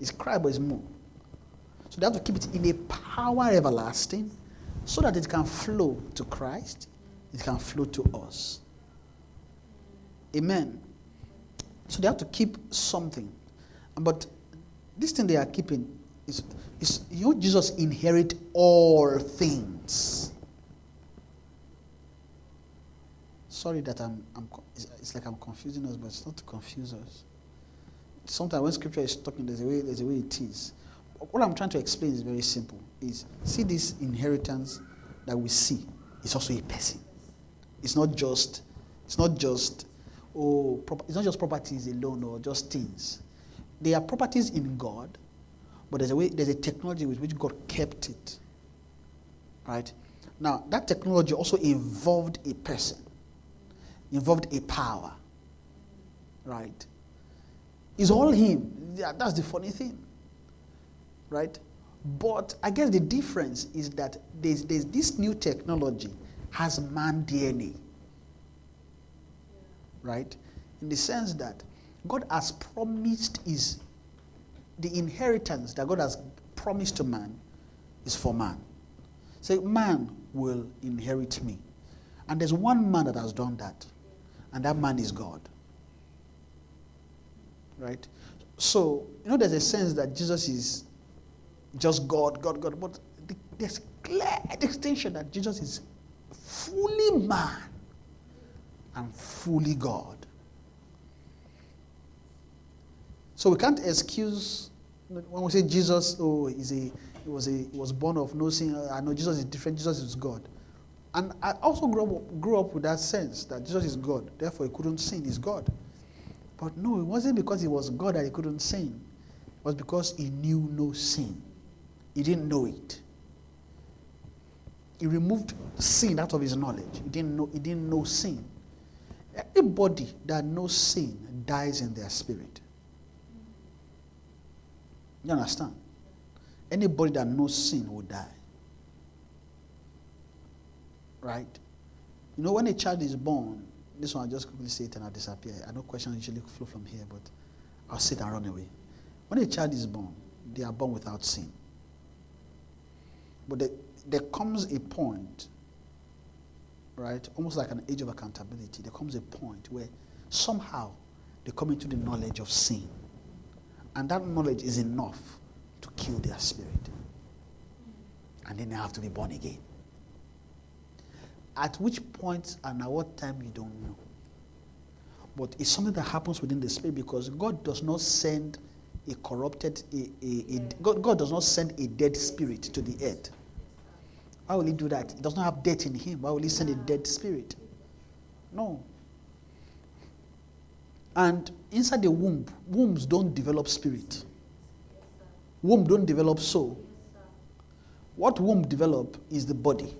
It's Christ, but it's more. So they have to keep it in a power everlasting so that it can flow to Christ, it can flow to us. Amen. So they have to keep something. But this thing they are keeping is, is you know, Jesus inherit all things. Sorry that I'm, I'm it's like I'm confusing us, but it's not to confuse us. Sometimes when scripture is talking, there's a way, there's a way it is. What I'm trying to explain is very simple. Is see this inheritance that we see is also a person. It's not just, it's not just, oh, it's not just properties alone or just things. They are properties in God, but there's a way, there's a technology with which God kept it. Right? Now, that technology also involved a person, involved a power. Right? It's all Him. Yeah, That's the funny thing. Right? But I guess the difference is that there's, there's this new technology has man DNA. Right? In the sense that God has promised is the inheritance that God has promised to man is for man. Say, man will inherit me. And there's one man that has done that, and that man is God. Right? So, you know, there's a sense that Jesus is just God, God, God, but the- there's clear distinction that Jesus is fully man and fully God. So we can't excuse when we say Jesus, oh, he's a, he was a, he was born of no sin. Uh, I know Jesus is different. Jesus is God, and I also grew up, grew up with that sense that Jesus is God. Therefore, he couldn't sin. He's God. But no, it wasn't because he was God that he couldn't sin. It was because he knew no sin. He didn't know it. He removed sin out of his knowledge. He didn't know, he didn't know sin. Anybody that knows sin dies in their spirit. You understand? Anybody that knows sin will die. Right? You know, when a child is born, this one I'll just quickly say it and I'll disappear. I know questions usually flow from here, but I'll sit and run away. When a child is born, they are born without sin. But there, there comes a point, right, almost like an age of accountability, there comes a point where somehow they come into the knowledge of sin. And that knowledge is enough to kill their spirit. And then they have to be born again. At which point and at what time you don't know. But it's something that happens within the spirit because God does not send a corrupted, a, a, a, God, God does not send a dead spirit to the earth. Why will he do that? He does not have death in him. Why will he send a dead spirit? No. And inside the womb, wombs don't develop spirit. Womb don't develop soul. What womb develop is the body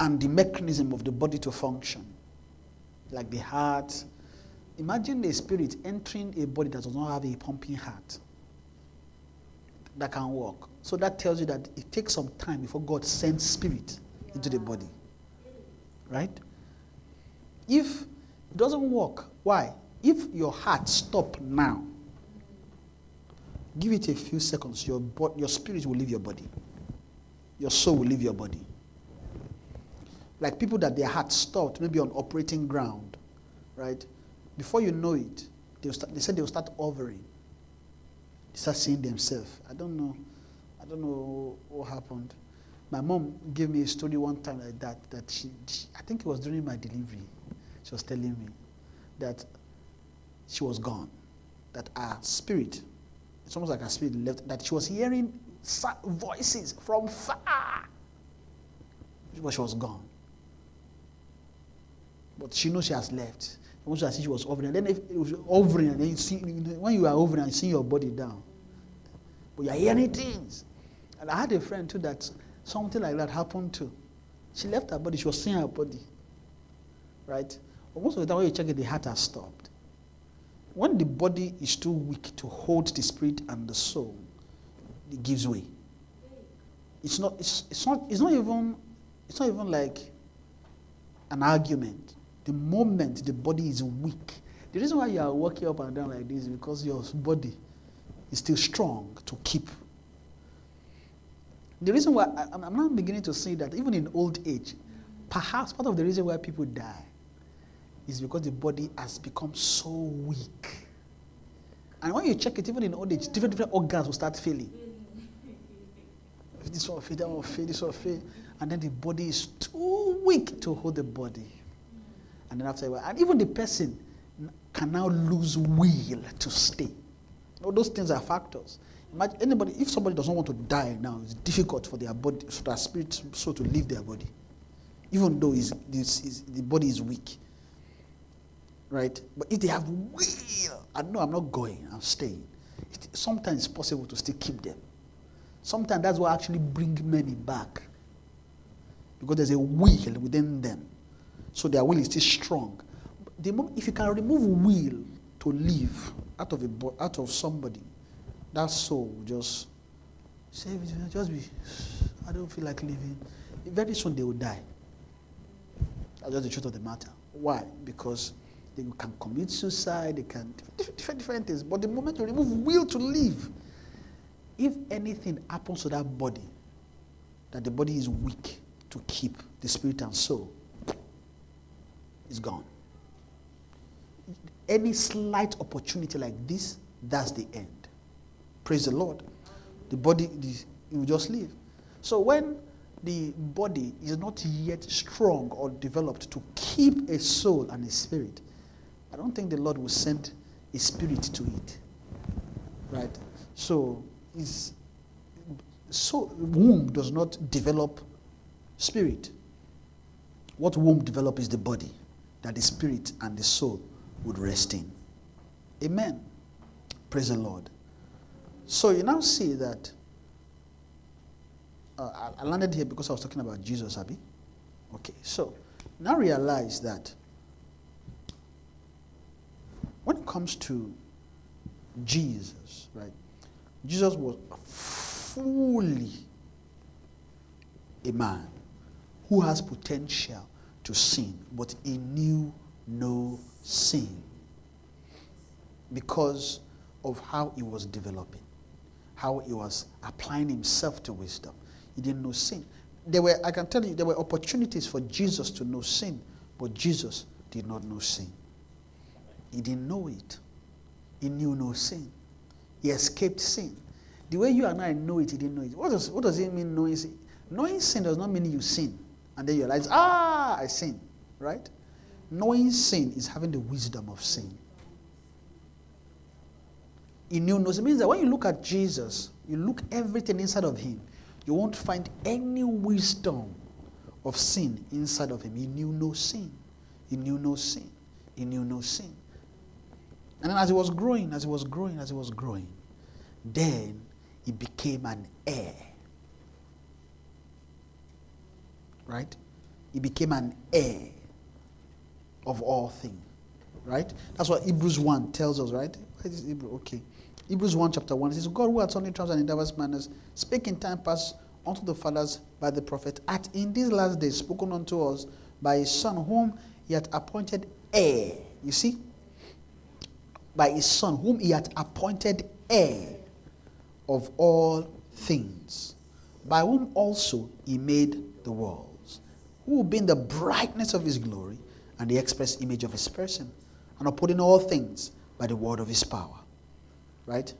and the mechanism of the body to function, like the heart. Imagine a spirit entering a body that does not have a pumping heart that can work. So that tells you that it takes some time before God sends spirit into the body. Right? If it doesn't work, why? If your heart stop now, give it a few seconds, your, your spirit will leave your body. Your soul will leave your body. Like people that their heart stopped, maybe on operating ground, right? Before you know it, they, start, they said they will start hovering. They start seeing themselves. I don't know. I don't know what happened. My mom gave me a story one time like that. That she, she I think it was during my delivery. She was telling me that she was gone. That her spirit, it's almost like her spirit left. That she was hearing voices from far, but she was gone. But she knows she has left. Once I see she was hovering, and then if it was hovering, and then you see when you are hovering, you see your body down. But you are hearing things. And I had a friend too that something like that happened to. She left her body, she was seeing her body. Right? But most of the time when you check it, the heart has stopped. When the body is too weak to hold the spirit and the soul, it gives way. It's not, it's, it's not, it's not even, it's not even like an argument the moment the body is weak. The reason why you are walking up and down like this is because your body is still strong to keep. The reason why I'm now beginning to see that even in old age, perhaps part of the reason why people die is because the body has become so weak. And when you check it, even in old age, different, different organs will start failing. This one fail, that one fail, this one fail. And then the body is too weak to hold the body. And then after a while, and even the person can now lose will to stay. All those things are factors. Imagine anybody, if somebody doesn't want to die now, it's difficult for their body, so their spirit, so to leave their body, even though is the body is weak. Right? But if they have will, I know I'm not going, I'm staying. It, sometimes it's possible to still keep them. Sometimes that's what actually bring many back. Because there's a will within them so their will is still strong. The moment, if you can remove will to live out of a out of somebody, that soul just say, just be. I don't feel like living. Very soon they will die. That's just the truth of the matter. Why? Because they can commit suicide. They can different, different things. But the moment you remove will to live, if anything happens to that body, that the body is weak to keep the spirit and soul, is gone. Any slight opportunity like this, that's the end. Praise the Lord. The body, the, will just leave. So when the body is not yet strong or developed to keep a soul and a spirit, I don't think the Lord will send a spirit to it. Right? So, is so womb does not develop spirit. What womb develop is the body that the spirit and the soul would rest in. Amen. Praise the Lord. So you now see that uh, I landed here because I was talking about Jesus, Abby. Okay, so now realize that when it comes to Jesus, right, Jesus was fully a man who has potential to sin, but he knew no sin because of how he was developing, how he was applying himself to wisdom. He didn't know sin. There were, I can tell you, there were opportunities for Jesus to know sin, but Jesus did not know sin. He didn't know it. He knew no sin. He escaped sin. The way you and I know it, he didn't know it. What does, what does it mean knowing sin? Knowing sin does not mean you sin and then you realize, ah, I sin, right? Knowing sin is having the wisdom of sin. He knew no sin. It means that when you look at Jesus, you look everything inside of him, you won't find any wisdom of sin inside of him. He knew no sin. He knew no sin. He knew no sin. And then as he was growing, as he was growing, as he was growing, then he became an heir. Right? He became an heir of all things. Right? That's what Hebrews 1 tells us, right? Hebrew? Okay. Hebrews 1, chapter 1 says, God who had only times and in diverse manners spake in time past unto the fathers by the prophet, at in these last days spoken unto us by his son, whom he had appointed heir. You see? By his son, whom he had appointed heir of all things, by whom also he made the worlds, who being the brightness of his glory and the express image of his person, and upholding all things by the word of his power Right?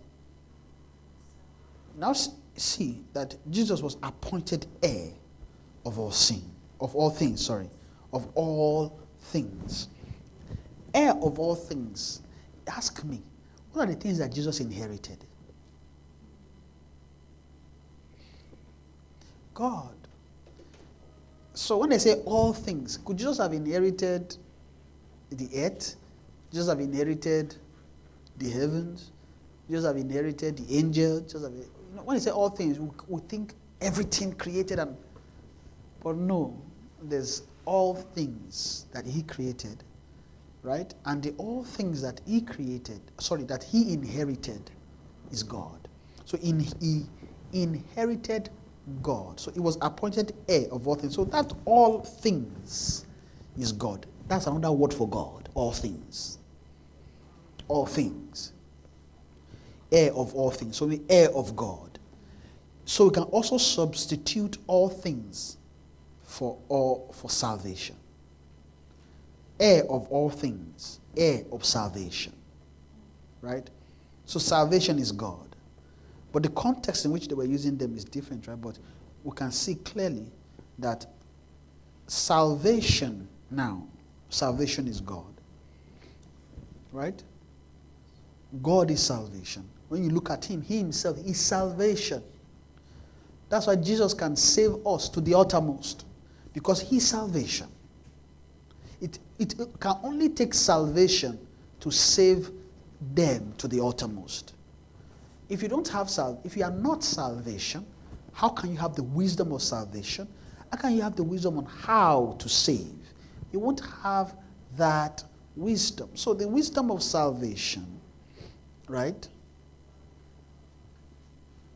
Now see that Jesus was appointed heir of all sin, of all things, sorry, of all things. Heir of all things. Ask me, what are the things that Jesus inherited? God. So when I say all things, could Jesus have inherited the earth? Jesus have inherited the heavens? just have inherited the angel. Just have, you know, when you say all things, we, we think everything created, and but no, there's all things that He created, right? And the all things that He created, sorry, that He inherited, is God. So in, He inherited God. So He was appointed heir of all things. So that all things is God. That's another word for God. All things. All things heir of all things. So the heir of God. So we can also substitute all things for all for salvation. Heir of all things, heir of salvation. Right? So salvation is God. But the context in which they were using them is different, right? But we can see clearly that salvation now, salvation is God. Right? God is salvation. When you look at him, he himself is salvation. That's why Jesus can save us to the uttermost, because he's salvation. It, it can only take salvation to save them to the uttermost. If you don't have sal- if you are not salvation, how can you have the wisdom of salvation? How can you have the wisdom on how to save? You won't have that wisdom. So the wisdom of salvation, right?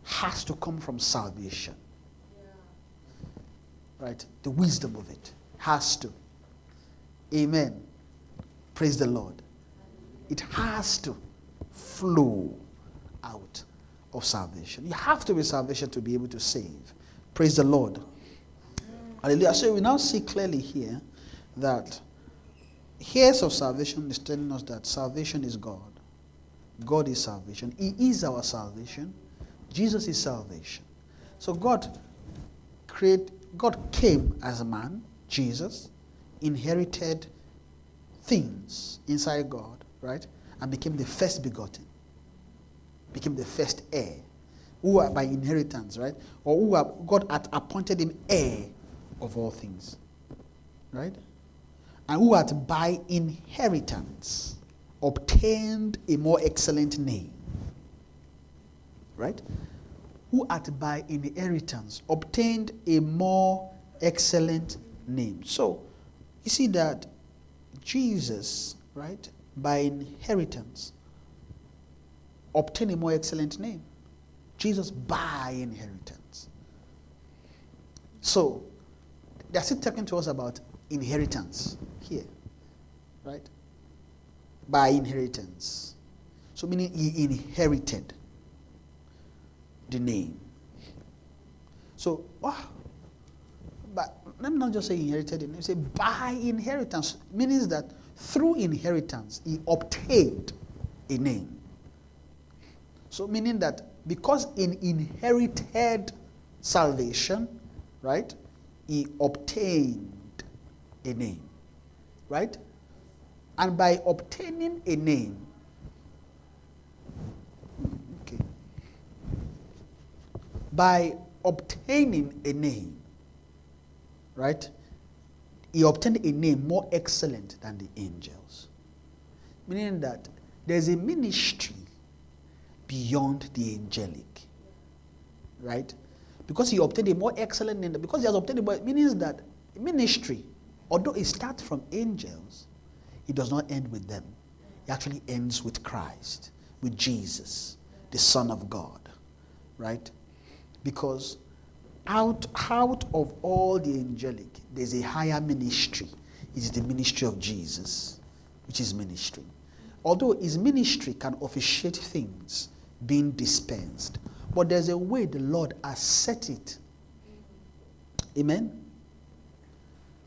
has to come from salvation. Right? The wisdom of it has to. Amen. Praise the Lord. It has to flow out of salvation. You have to be salvation to be able to save. Praise the Lord. Hallelujah. So we now see clearly here that heirs of salvation is telling us that salvation is God. God is salvation. He is our salvation. Jesus is salvation. So God create God came as a man, Jesus, inherited things inside God, right? And became the first begotten, became the first heir, who are by inheritance, right? Or who are, God had appointed him heir of all things, right? And who had by inheritance obtained a more excellent name, right? Who had by inheritance obtained a more excellent name. So, you see that Jesus, right, by inheritance, obtained a more excellent name. Jesus by inheritance. So, they're still talking to us about inheritance here, right? By inheritance. So, meaning he inherited the name. So, wow. But let me not just say inherited, the name, say by inheritance, means that through inheritance, he obtained a name. So, meaning that because in inherited salvation, right, he obtained a name, right? And by obtaining a name, okay, by obtaining a name, right, he obtained a name more excellent than the angels. Meaning that there's a ministry beyond the angelic. Right? Because he obtained a more excellent name, because he has obtained a more, means that ministry, although it starts from angels, it does not end with them. It actually ends with Christ, with Jesus, the Son of God. Right? Because out, out of all the angelic, there's a higher ministry. It is the ministry of Jesus, which is ministry. Although his ministry can officiate things being dispensed, but there's a way the Lord has set it. Amen?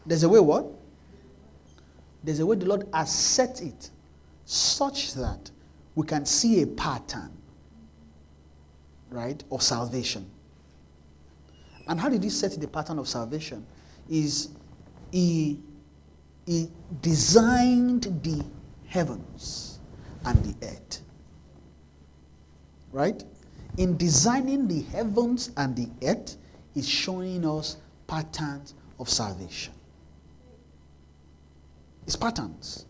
There's a way what? There's a way the Lord has set it such that we can see a pattern, right, of salvation. And how did he set the pattern of salvation? Is he, he designed the heavens and the earth. Right? In designing the heavens and the earth, he's showing us patterns of salvation. It's patterns.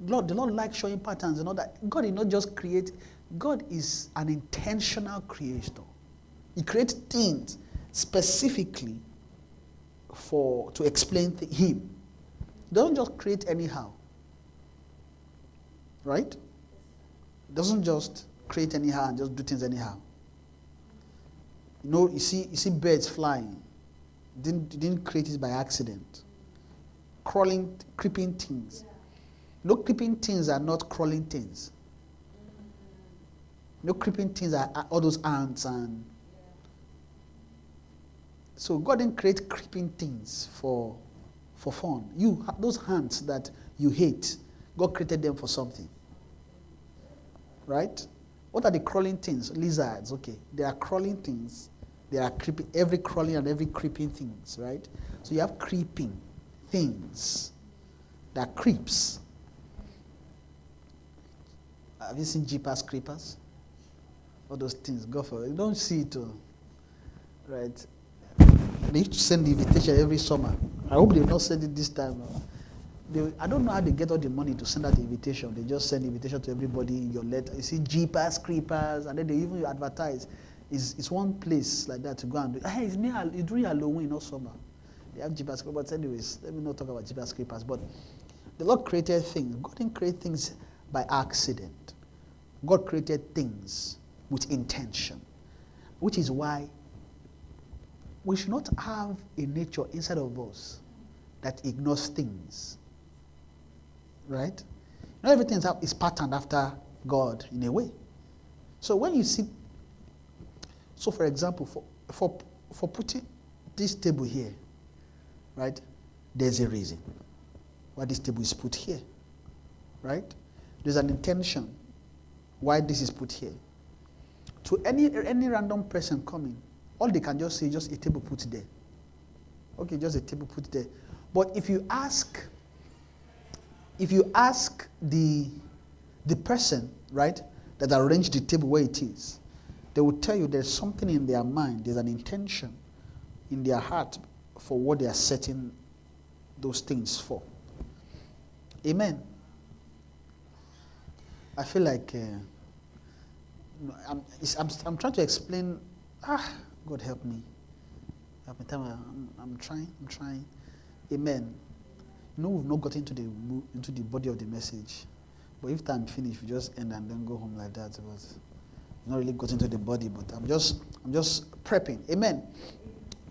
Lord, the Lord likes showing patterns. You know that God did not just create, God is an intentional creator. He creates things specifically for to explain th- him. Doesn't just create anyhow. Right? Doesn't just create anyhow and just do things anyhow. You know, you see, you see birds flying. Didn't didn't create it by accident. Crawling, creeping things. No creeping things are not crawling things. No creeping things are all those ants and so God didn't create creeping things for, for fun. You, those hands that you hate, God created them for something. Right? What are the crawling things? Lizards, okay. They are crawling things. They are creeping, every crawling and every creeping things, right? So you have creeping things that creeps. Have you seen Jeepers Creepers? All those things, go for it. You don't see it, all. right? They used to send the invitation every summer. I hope they've not sent it this time. Oh. They, I don't know how they get all the money to send out invitation. They just send invitation to everybody in your letter. You see jeepers, creepers, and then they even advertise. It's, it's one place like that to go and do. Hey, it's, near, it's during Halloween, not summer. They have jeepers, creepers. But anyways, let me not talk about jeepers, creepers. But the Lord created things. God didn't create things by accident. God created things with intention, which is why we should not have a nature inside of us that ignores things. Right? Not everything is patterned after God in a way. So when you see, so for example, for, for, for putting this table here, right, there's a reason why this table is put here. Right? There's an intention why this is put here. To any, any random person coming, all they can just say just a table put there. Okay, just a table put there. But if you ask, if you ask the the person, right, that arranged the table where it is, they will tell you there's something in their mind, there's an intention in their heart for what they are setting those things for. Amen. I feel like uh, I'm, I'm, I'm trying to explain. Ah, God help me. Tell me, I'm, I'm trying. I'm trying. Amen. Know, we've not got into the into the body of the message, but if time finish, we just end and then go home like that. But not really got into the body, but I'm just I'm just prepping. Amen.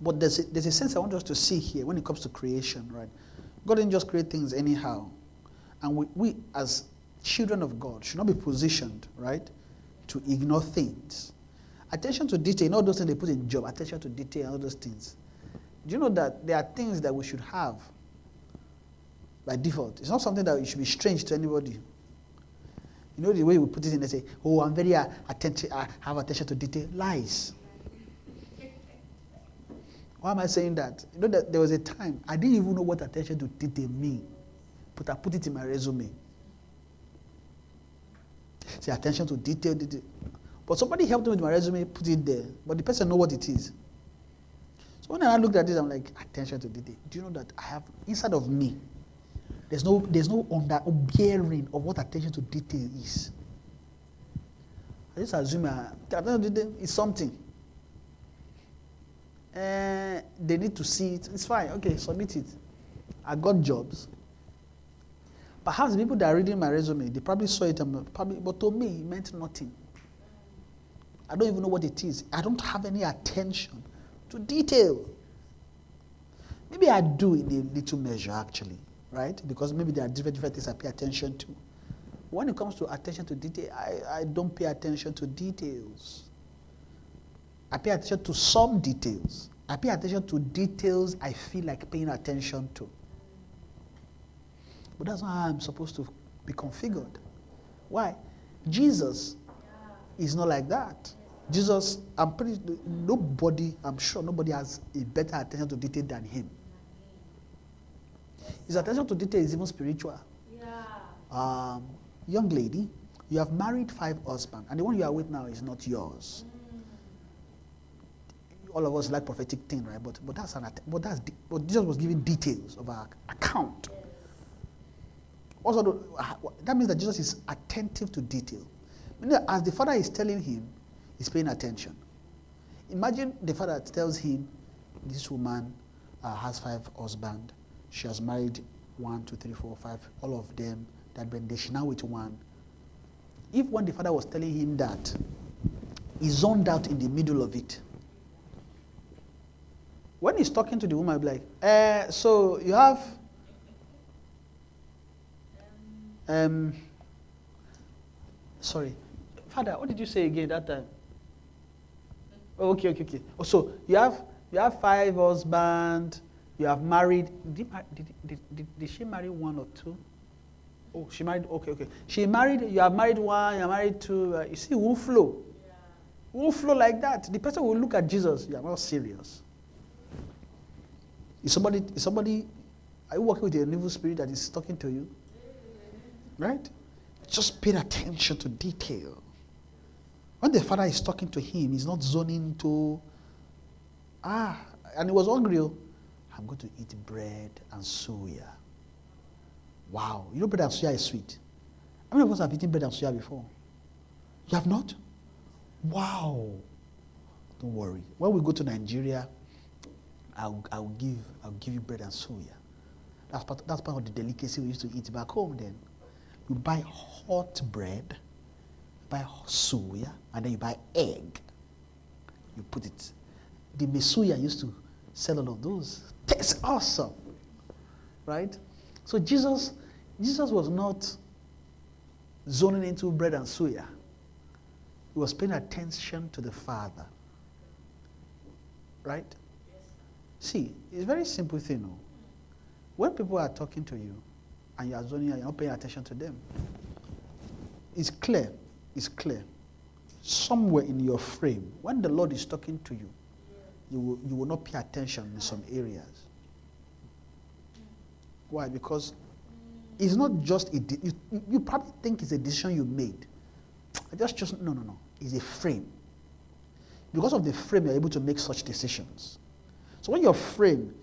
But there's a, there's a sense I want us to see here when it comes to creation, right? God didn't just create things anyhow, and we, we as children of God should not be positioned, right, to ignore things. Attention to detail, all those things they put in job, attention to detail, all those things. Do you know that there are things that we should have by default? It's not something that should be strange to anybody. You know the way we put it in, they say, oh, I'm very uh, attention, I have attention to detail. Lies. Why am I saying that? You know that there was a time I didn't even know what attention to detail mean, but I put it in my resume. Say attention to detail, detail. But somebody helped me with my resume, put it there. But the person know what it is. So when I looked at this, I'm like, attention to detail. Do you know that I have inside of me? There's no there's no under bearing of what attention to detail is. I just assume uh, attention to detail is something. Uh, they need to see it. It's fine. Okay, submit it. I got jobs. Perhaps the people that are reading my resume, they probably saw it, probably, but to me, it meant nothing. I don't even know what it is. I don't have any attention to detail. Maybe I do in a little measure, actually, right? Because maybe there are different, different things I pay attention to. When it comes to attention to detail, I, I don't pay attention to details. I pay attention to some details. I pay attention to details I feel like paying attention to. But that's not how I'm supposed to be configured. Why? Jesus is not like that. Jesus, I'm pretty nobody, I'm sure nobody has a better attention to detail than him. His attention to detail is even spiritual. Yeah. Um, young lady, you have married five husbands, and the one you are with now is not yours. All of us like prophetic thing, right? But but that's an but that's de- but Jesus was giving details of our account. Also, the- that means that Jesus is attentive to detail. As the father is telling him, he's paying attention. Imagine the father tells him, this woman uh, has five husbands. She has married one, two, three, four, five, all of them. That they now with one. If when the father was telling him that, he zoned out in the middle of it. When he's talking to the woman, he'll be like, eh, so you have um, sorry. Father, what did you say again that time? Oh, okay, okay, okay. Oh, so you have you have five husbands. You have married. Did, did, did, did, she marry one or two? Oh, she married. Okay, okay. She married. You have married one. You are married two. Uh, you see, who flow? Who flow like that? The person will look at Jesus. You are not serious. Is somebody? Is somebody? Are you working with an evil spirit that is talking to you? Right? Just pay attention to detail. When the father is talking to him, he's not zoning to, ah, and he was hungry. I'm going to eat bread and suya. Wow. You know, bread and suya is sweet. How many of us have eaten bread and suya before? You have not? Wow. Don't worry. When we go to Nigeria, I'll, I'll, give, I'll give you bread and suya. That's part, that's part of the delicacy we used to eat back home then. You buy hot bread, buy suya, and then you buy egg. You put it. The Mesuya used to sell all of those. Tastes awesome. Right? So Jesus, Jesus was not zoning into bread and suya. He was paying attention to the Father. Right? See, it's a very simple thing. No? When people are talking to you and you are zoning and you're not paying attention to them, it's clear, it's clear. Somewhere in your frame, when the Lord is talking to you, you will, you will not pay attention in some areas. Why? Because it's not just a. De- you, you probably think it's a decision you made. I just just no no no. It's a frame. Because of the frame, you're able to make such decisions. So when your frame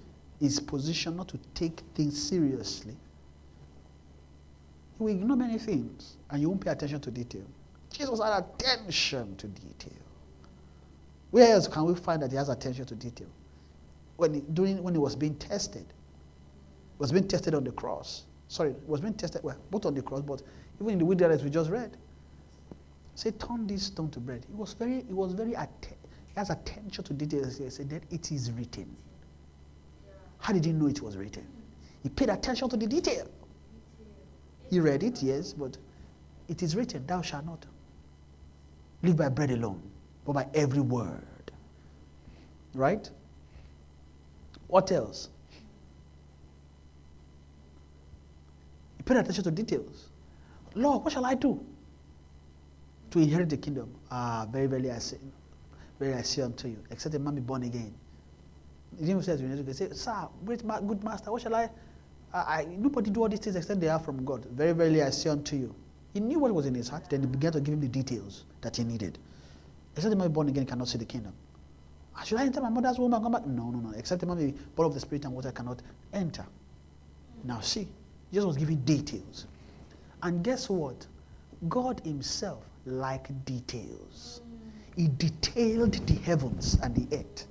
is positioned not to take things seriously, you will ignore many things and you won't pay attention to detail. Jesus had attention to detail. Where else can we find that he has attention to detail? When he, during, when he was being tested, was being tested on the cross. Sorry, was being tested, well, both on the cross, but even in the wilderness we just read. Say, turn this stone to bread. He was very, he was very, atten- he has attention to details. He said that it is written. How did he know it was written? He paid attention to the detail. He read it, yes, but it is written, thou shalt not live by bread alone, but by every word. Right? What else? He paid attention to details. Lord, what shall I do to inherit the kingdom? Ah, very, very, I say, very I say unto you, except a man be born again. He didn't say to him, he said, Sir, great ma- good master, what shall I? I, I nobody do all these things except they are from God. Very, very, I say unto you. He knew what was in his heart, then he began to give him the details that he needed. Except a man born again cannot see the kingdom. Ah, Should I enter my mother's womb and come back? No, no, no. Except the man be born of the spirit and water cannot enter. Now see, Jesus was giving details. And guess what? God Himself liked details. He detailed the heavens and the earth.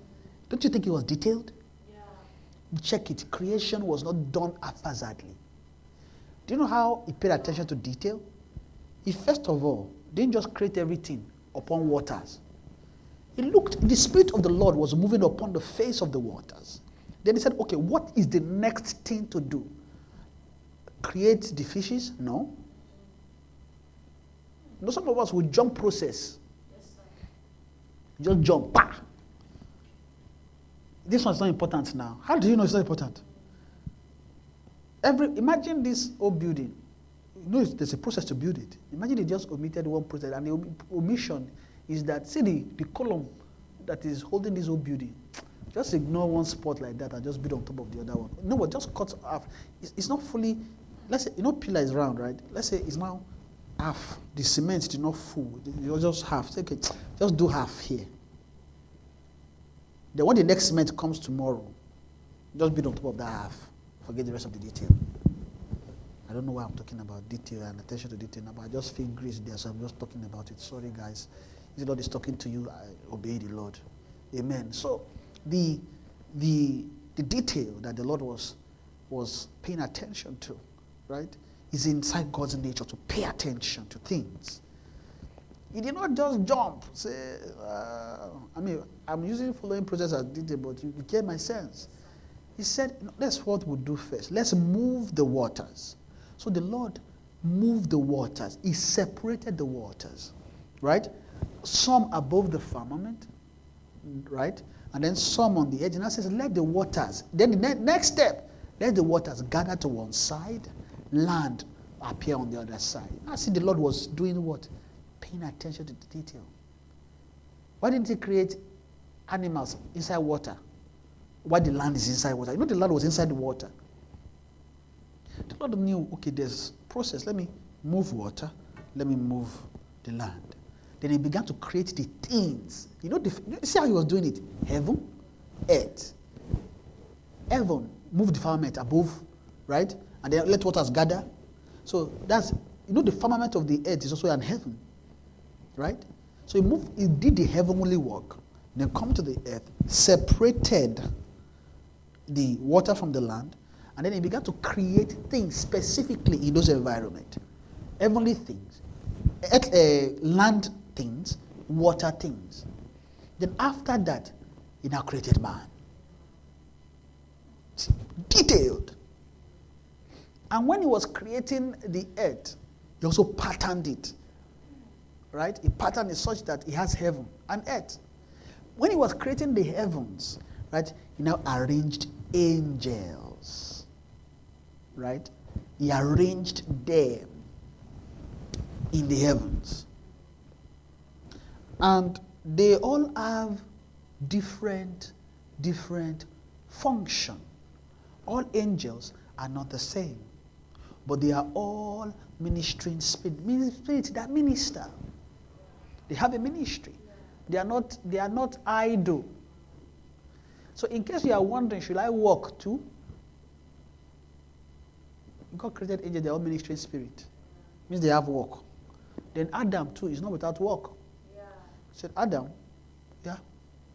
Don't you think He was detailed? Check it. Creation was not done haphazardly. Do you know how He paid attention to detail? He first of all didn't just create everything upon waters. He looked, the Spirit of the Lord was moving upon the face of the waters. Then he said, okay, what is the next thing to do? Create the fishes? No. No, some of us will jump process. Just jump. Bah! This one's not important now. How do you know it's not important? Every imagine this old building. You know, there's a process to build it. Imagine they just omitted one process, and the omi- omission is that see the, the column that is holding this old building. Just ignore one spot like that and just build on top of the other one. No, but just cut off. It's, it's not fully. Let's say you know pillar is round, right? Let's say it's now half. The cement is not full. It's just half. Say, okay, just do half here. Then when the next cement comes tomorrow, just build on top of that half. Forget the rest of the detail. I don't know why I'm talking about detail and attention to detail but I just feel grace there, so I'm just talking about it. Sorry, guys. If the Lord is talking to you, I obey the Lord. Amen. So, the the the detail that the Lord was was paying attention to, right, is inside God's nature to pay attention to things. He did not just jump, say, uh, I mean, I'm using following process as detail, but you get my sense. He said, "No, that's what we'll do first. Let's move the waters. So the Lord moved the waters. He separated the waters, right? Some above the firmament, right? And then some on the edge. And I says, let the waters. Then the ne- next step, let the waters gather to one side, land appear on the other side. I see the Lord was doing what? Paying attention to the detail. Why didn't He create animals inside water? Why the land is inside water? You know, the land was inside the water. The Lord knew, okay, there's process. Let me move water. Let me move the land. Then he began to create the things. You know, the, see how he was doing it? Heaven, earth. Heaven, move the firmament above, right? And then let waters gather. So that's, you know, the firmament of the earth is also an heaven, right? So he moved, he did the heavenly work, then come to the earth, separated the water from the land, and then he began to create things specifically in those environment. Heavenly things, earth, uh, land things, water things. Then after that, he now created man. See, Detailed. And when he was creating the earth, he also patterned it. Right? He patterned it such that he has heaven and earth. When he was creating the heavens, right, he now arranged angels. Right? He arranged them in the heavens. And they all have different, different function. All angels are not the same, but they are all ministering spirit, spirit that minister. They have a ministry. They are not, they are not idle. So, in case you are wondering, should I walk too? God created angels, they all ministering spirit. Means they have work. Then Adam too is not without work. Yeah. He said, Adam, yeah,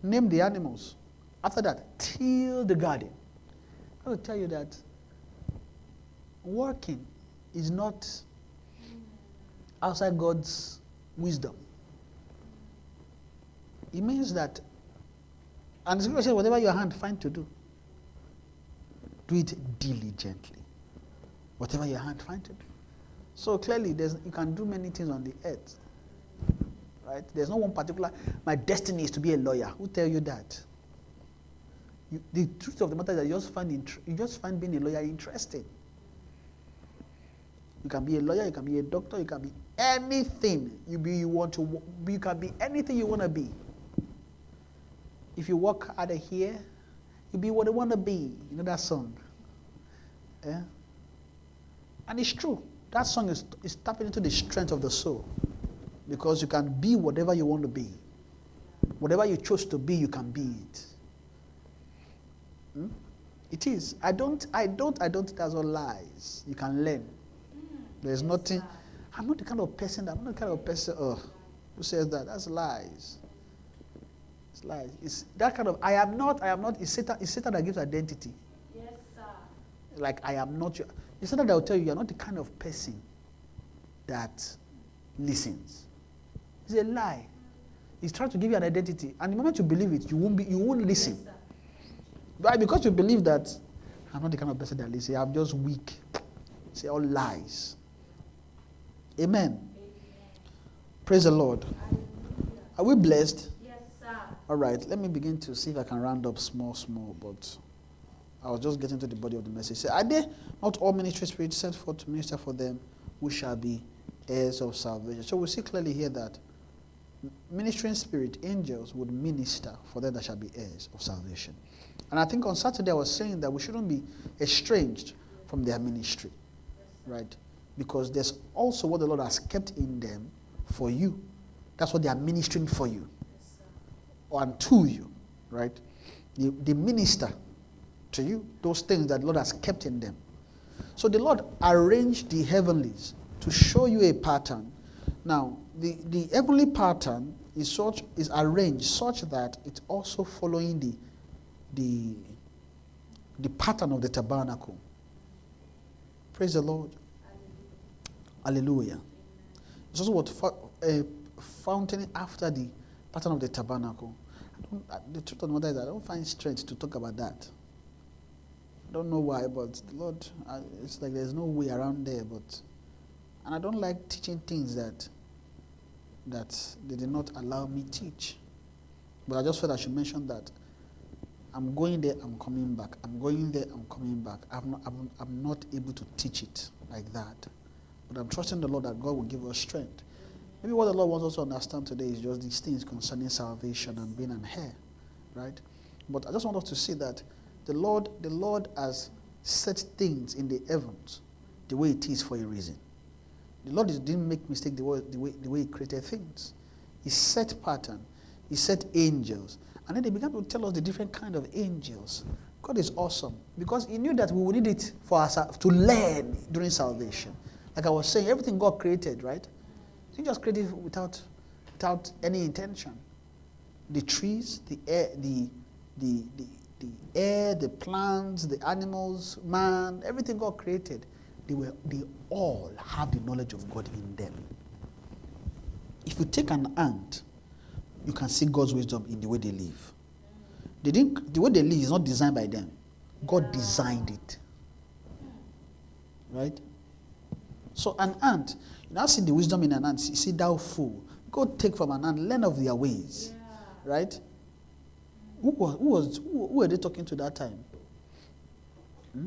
name the animals. After that, till the garden. I will tell you that working is not outside God's wisdom. It means that, and the scripture says, whatever your hand find to do, do it diligently. Whatever your hand find to do. So clearly, you can do many things on the earth. Right? There's no one particular, my destiny is to be a lawyer. Who tell you that? You, the truth of the matter is that you just, find you just find being a lawyer interesting. You can be a lawyer, you can be a doctor, you can be anything you, be, you want to. You can be anything you want to be. If you work out of here, you be what you want to be. You know that song? Yeah? And it's true. That song is, is tapping into the strength of the soul. Because you can be whatever you want to be. Whatever you chose to be, you can be it. Hmm? It is. I don't, I don't, I don't, that's all lies. You can learn. There's nothing. I'm not the kind of person that, I'm not the kind of person, oh, who says that? That's lies. It's lies. It's that kind of, I am not, I am not, it's Satan, it's Satan that gives identity. Yes, sir. Like, I am not your, it's Satan that I will tell you, you're not the kind of person that listens. It's a lie. He's trying to give you an identity. And the moment you believe it, you won't, be, you won't listen. Why? Because you believe that I'm not the kind of person that listens. I'm just weak. It's all lies. Amen. Amen. Praise the Lord. Are we blessed? Yes, sir. All right, let me begin to see if I can round up small, small, but I was just getting to the body of the message. Say, are they not all ministry spirits sent forth to minister for them who shall be heirs of salvation? So we see clearly here that ministering spirit, angels, would minister for them that shall be heirs of salvation. And I think on Saturday I was saying that we shouldn't be estranged from their ministry, right? Because there's also what the Lord has kept in them for you. That's what they are ministering for you or to you, right? The, the minister to you those things that Lord has kept in them. So the Lord arranged the heavenlies to show you a pattern. Now, the, the heavenly pattern is such is arranged such that it's also following the the the pattern of the tabernacle. Praise the Lord. Hallelujah. It's also what a fountain after the pattern of the tabernacle. Uh, the truth of the matter is, I don't find strength to talk about that. I don't know why, but the Lord, uh, it's like there's no way around there. But and I don't like teaching things that that they did not allow me teach. But I just felt I should mention that I'm going there, I'm coming back. I'm going there, I'm coming back. I'm not, I'm, I'm not able to teach it like that. But I'm trusting the Lord that God will give us strength. Maybe what the Lord wants us to understand today is just these things concerning salvation and being an heir, right? But I just want us to see that the Lord, the Lord has set things in the heavens the way it is for a reason. The Lord didn't make mistake the way, the way, the way He created things. He set pattern. He set angels. And then they began to tell us the different kind of angels. God is awesome because He knew that we would need it for us uh, to learn during salvation. Like I was saying, everything God created, right? He just created without, without any intention. The trees, the air, the, the, the, the air, the plants, the animals, man, everything God created, they, were, they all have the knowledge of God in them. If you take an ant, you can see God's wisdom in the way they live. They didn't, the way they live is not designed by them. God designed it. Right? So an ant, you now see the wisdom in an ant. You see, thou fool. Go take from an ant, learn of their ways. Yeah. Right? Who was, who was who, were they talking to that time? Hmm?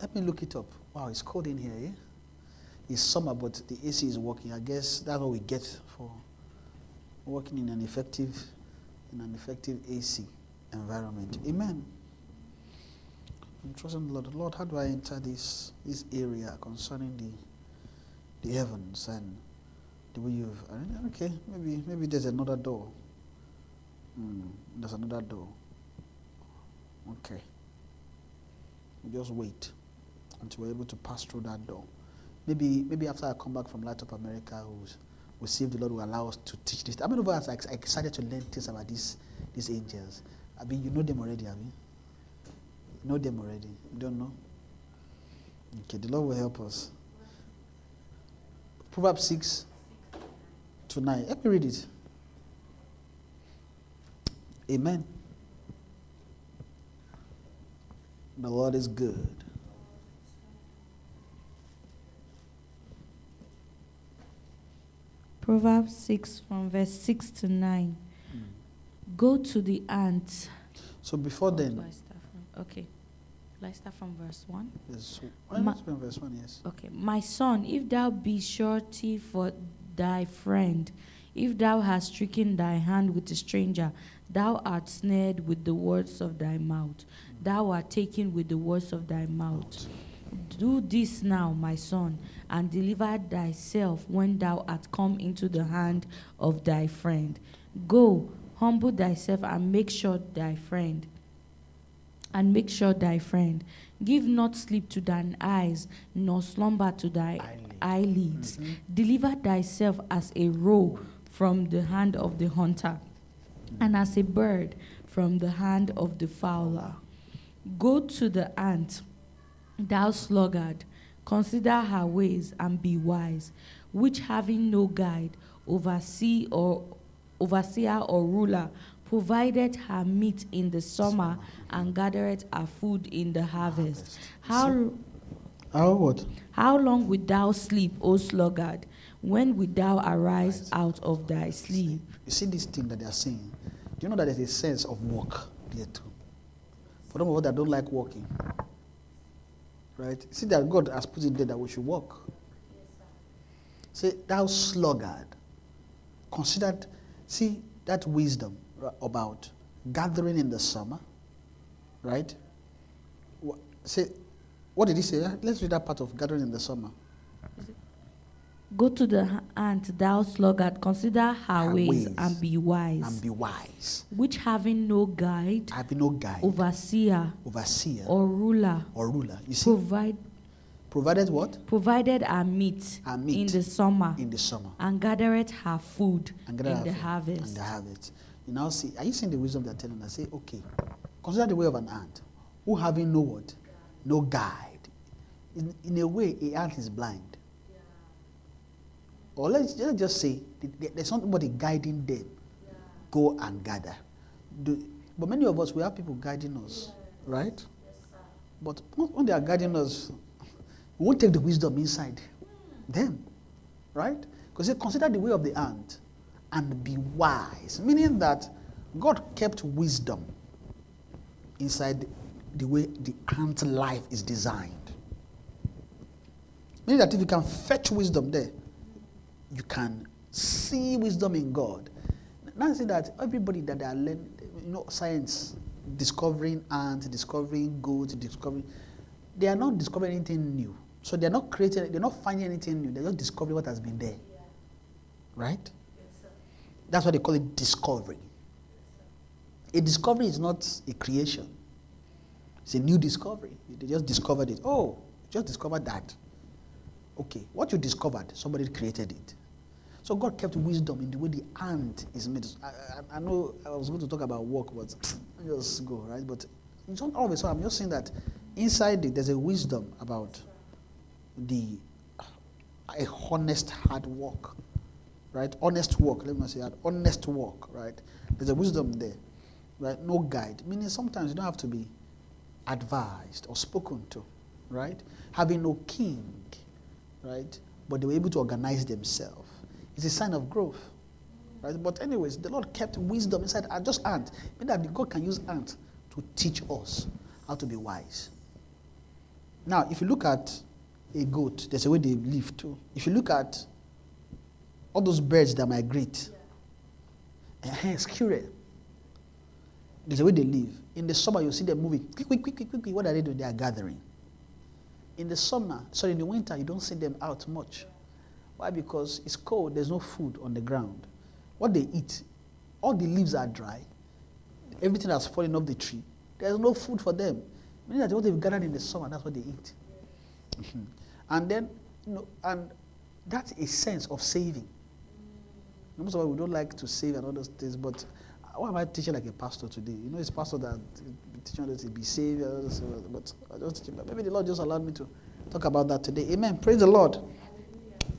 Let me look it up. Wow, it's cold in here, eh? It's summer, but the AC is working. I guess that's what we get for working in an effective, in an effective AC environment. Amen. I'm trusting the Lord. Lord, how do I enter this this area concerning the the heavens and the way you've okay, maybe maybe there's another door. Mm, there's another door. Okay. Just wait until we're able to pass through that door. Maybe maybe after I come back from Light Up America, we'll, we'll see if the Lord will allow us to teach this. How many of us are ex- excited to learn things about these these angels? I mean, you know them already, have you? You know them already. You don't know? Okay, the Lord will help us. Proverbs 6 to 9. Let me read it. Amen. The Lord is good. Proverbs 6 from verse 6 to 9. Hmm. Go to the ant. So before Or then, from- Okay. I start from verse 1? there's Ma- one verse 1, yes. Okay. My son, if thou be surety for thy friend, if thou hast stricken thy hand with a stranger, thou art snared with the words of thy mouth. Thou art taken with the words of thy mouth. Do this now, my son, and deliver thyself when thou art come into the hand of thy friend. Go, humble thyself and make sure thy friend. And make sure thy friend. Give not sleep to thine eyes, nor slumber to thy Eyelid. eyelids. Mhm. Deliver thyself as a roe from the hand of the hunter, and as a bird from the hand of the fowler. Go to the ant, thou sluggard, consider her ways and be wise, which having no guide, oversee or overseer or ruler, provided her meat in the summer and gathered her food in the harvest. How How what? how long wilt thou sleep, O sluggard? When wilt thou arise out of thy sleep? You see this thing that they are saying. Do you know that there's a sense of work there too? For them of us that don't like working. Right? See that God has put it there that we should work. Say, thou sluggard. Consider, see that wisdom about gathering in the summer. Right? Say, what did he say? Let's read that part of gathering in the summer. Go to the ant, thou sluggard, consider her, Her ways, ways and be wise, And be wise. which having no guide, be no guide, overseer, overseer, or ruler, or ruler. You see, provide provided what? provided her meat, Her in the summer, in the summer. and gathereth her food and in gather the food harvest. And the harvest. You now see, are you seeing the wisdom they're telling us? Say, okay, consider the way of an ant, who having no what? No guide. In, in a way, a ant is blind. Or let's, let's just say th- th- there's somebody guiding them. Go and gather. Do, but many of us, we have people guiding us, right? But when they are guiding us, we won't take the wisdom inside hmm. them, right? Because they consider the way of the ant and be wise, meaning that God kept wisdom inside the way the ant life is designed. Meaning that if you can fetch wisdom there, you can see wisdom in God. Say that everybody that they are learning, you know, science, discovering ants, discovering goats, discovering, they are not discovering anything new. So they're not creating, they're not finding anything new. They're just discovering what has been there. Right? That's why they call it discovery. A discovery is not a creation. It's a new discovery. They just discovered it. Oh, just discovered that. Okay, what you discovered, somebody created it. So God kept wisdom in the way the ant is made. I, I, I know I was going to talk about work, but just go right. But it's not all of a sudden, I'm just saying that inside it, there's a wisdom about the a honest hard work, right? Honest work. Let me say that. Honest work, right? There's a wisdom there, right? No guide. Meaning sometimes you don't have to be advised or spoken to, right? Having no king, right? But they were able to organize themselves. It's a sign of growth, right? But anyways, the Lord kept wisdom inside. Just ant. Meaning that God can use ant to teach us how to be wise. Now, if you look at a goat, there's a way they live too. If you look at all those birds that migrate, eh, squirrel, There's a way they live. In the summer, you see them moving. Quick, quick, quick, quick, quick, quick. What are they doing? They are gathering. In the summer, sorry, in the winter, you don't see them out much. Why? Because it's cold, there's no food on the ground. What they eat, all the leaves are dry, everything has fallen off the tree. There's no food for them. Meaning that what they've gathered in the summer, that's what they eat. Mhm. And then, you know, and that's a sense of saving. Most of us we don't like to save and all those things, but why am I teaching like a pastor today? You know, it's pastor that teaching us to be saved, but I teaching, but maybe the Lord just allowed me to talk about that today. Amen. Praise the Lord.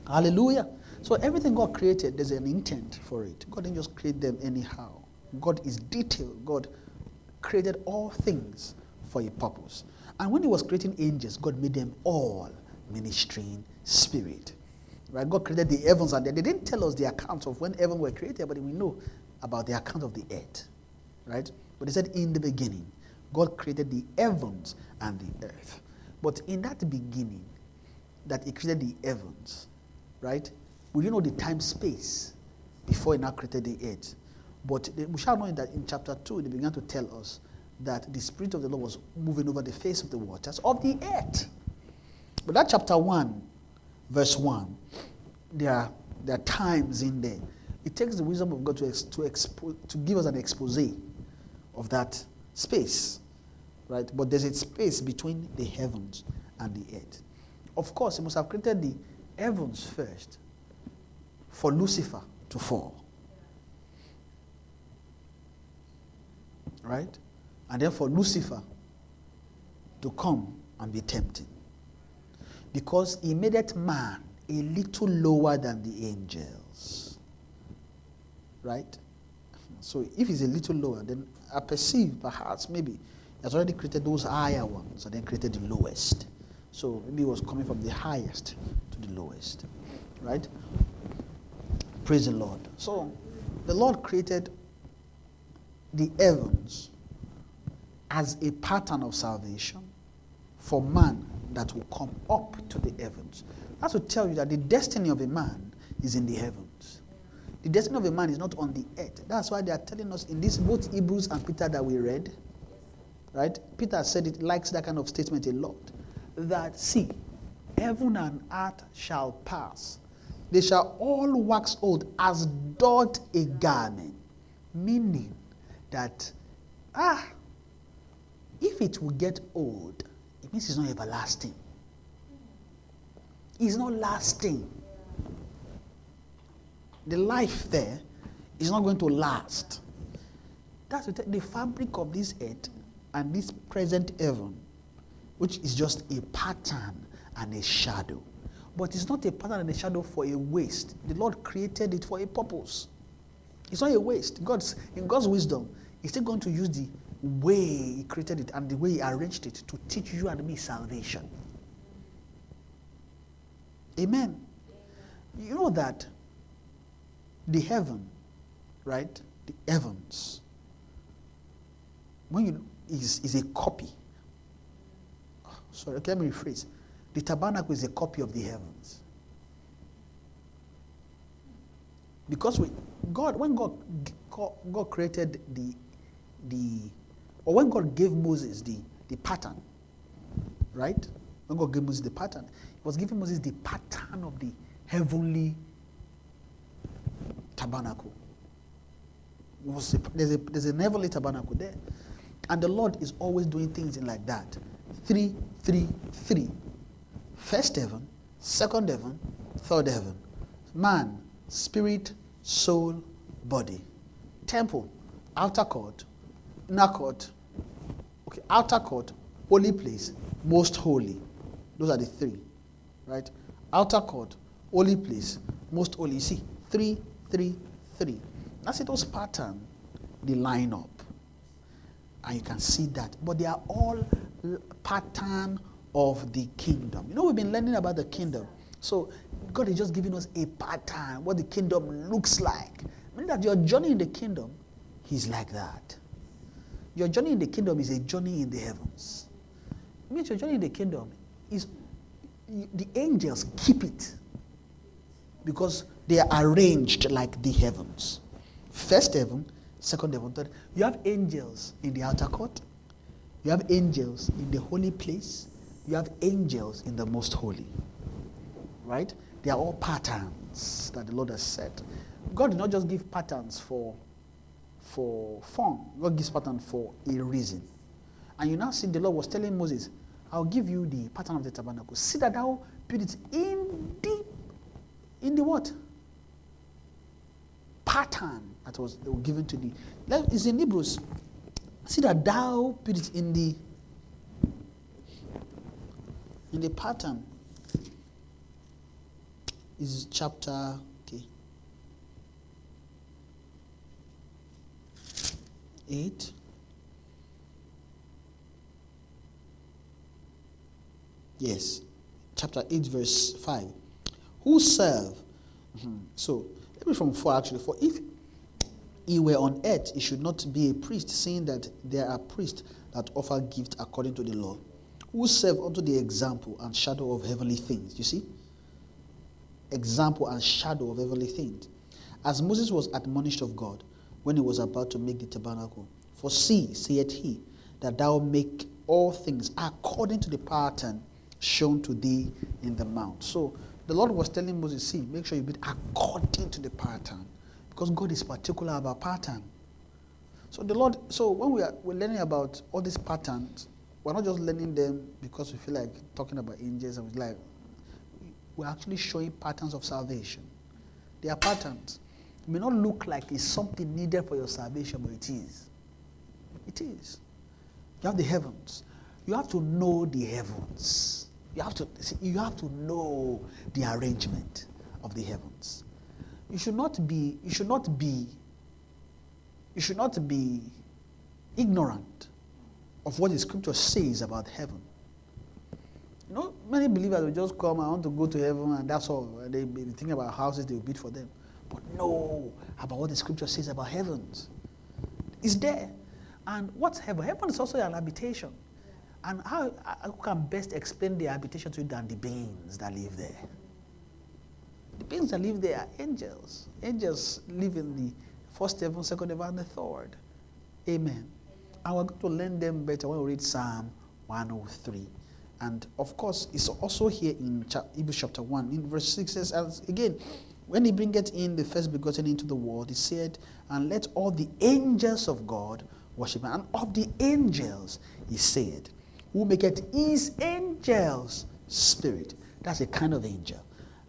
Hallelujah. So everything God created, there's an intent for it. God didn't just create them anyhow. God is detailed. God created all things for a purpose. And when He was creating angels, God made them all ministering spirit. Right? God created the heavens and the They didn't tell us the account of when heaven were created, but we know about the account of the earth. Right? But they said in the beginning, God created the heavens and the earth. But in that beginning, that He created the heavens, right? We didn't know the time space before He now created the earth. But we shall know that in chapter 2, they began to tell us that the Spirit of the Lord was moving over the face of the waters of the earth. But that chapter 1, verse 1, there are, there are times in there. It takes the wisdom of God to, to, expo, to give us an expose of that space, right? But there's a space between the heavens and the earth. Of course, He must have created the heavens first for Lucifer to fall. Right? And then for Lucifer to come and be tempted. Because he made that man a little lower than the angels. Right? So if he's a little lower, then I perceive perhaps maybe he has already created those higher ones and then created the lowest. So maybe he was coming from the highest to the lowest. Right? Praise the Lord. So the Lord created the heavens as a pattern of salvation for man that will come up to the heavens. That's to tell you that the destiny of a man is in the heavens. The destiny of a man is not on the earth. That's why they are telling us in this both Hebrews and Peter that we read, right? Peter said it likes that kind of statement a lot. That see, heaven and earth shall pass. They shall all wax old as doth a garment. Meaning that ah, if it will get old, it means it's not everlasting. It's not lasting. The life there is not going to last. That's the, the fabric of this earth and this present heaven, which is just a pattern and a shadow. But it's not a pattern and a shadow for a waste. The Lord created it for a purpose. It's not a waste. God's, in God's wisdom, He's still going to use the way He created it and the way He arranged it to teach you and me salvation. Amen. You know that the heaven, right? The heavens, when you is, is a copy. Sorry, let me rephrase. The tabernacle is a copy of the heavens. Because we, God, when God, God, created the, the, or when God gave Moses the, the pattern, right? When God gave Moses the pattern, He was giving Moses the pattern of the heavenly tabernacle. A, there's, a, there's a heavenly tabernacle there. And the Lord is always doing things in like that. Three, three, three. First heaven, second heaven, third heaven. Man, spirit, soul, body. Temple, outer court, inner court, okay, outer court, holy place, most holy. Those are the three, right? Outer court, holy place, most holy. You see, three, three, three. That's it, those pattern, they line up. And you can see that. But they are all pattern of the kingdom. You know, we've been learning about the kingdom. So God is just giving us a pattern, what the kingdom looks like. Meaning that your journey in the kingdom is like that. Your journey in the kingdom is a journey in the heavens. It means your journey in the kingdom is the angels keep it because they are arranged like the heavens. First heaven, second heaven, third. You have angels in the outer court. You have angels in the holy place. You have angels in the most holy. Right? They are all patterns that the Lord has set. God did not just give patterns for, for fun. God gives patterns for a reason. And you now see the Lord was telling Moses, I'll give you the pattern of the tabernacle. See that thou build it in the in the what? Pattern that was given to thee. Is in Hebrews. See that thou put it in the in the pattern. Is chapter okay. Eight. Yes, chapter 8, verse 5. Who serve? Mhm. So, let me from 4 actually. For if he were on earth, he should not be a priest, seeing that there are priests that offer gift according to the law, who serve unto the example and shadow of heavenly things. You see? Example and shadow of heavenly things. As Moses was admonished of God when he was about to make the tabernacle. For see, saith he, that thou make all things according to the pattern shown to thee in the mount. So the Lord was telling Moses, see, make sure you build according to the pattern. Because God is particular about pattern. So the Lord, so when we are we're learning about all these patterns, we're not just learning them because we feel like talking about angels and like we're actually showing patterns of salvation. They are patterns. It may not look like it's something needed for your salvation, but it is. It is. You have the heavens. You have to know the heavens. You have to see, you have to know the arrangement of the heavens. You should not be you should not be you should not be ignorant of what the scripture says about heaven. You know, many believers will just come, I want to go to heaven, and that's all. They be thinking about houses they will build for them. But know about what the scripture says about heavens. It's there. And what's heaven? Heaven is also an habitation. And how I can best explain the habitation to you than the beings that live there? The beings that live there are angels. Angels live in the first heaven, second heaven, and the third. Amen. And we're going to learn them better when we read Psalm 103. And of course, it's also here in Hebrews chapter 1. In verse 6 says, as, again, when he bringeth in the first begotten into the world, he said, And let all the angels of God worship him. And of the angels, he said, Who maketh his angels spirit. That's a kind of angel.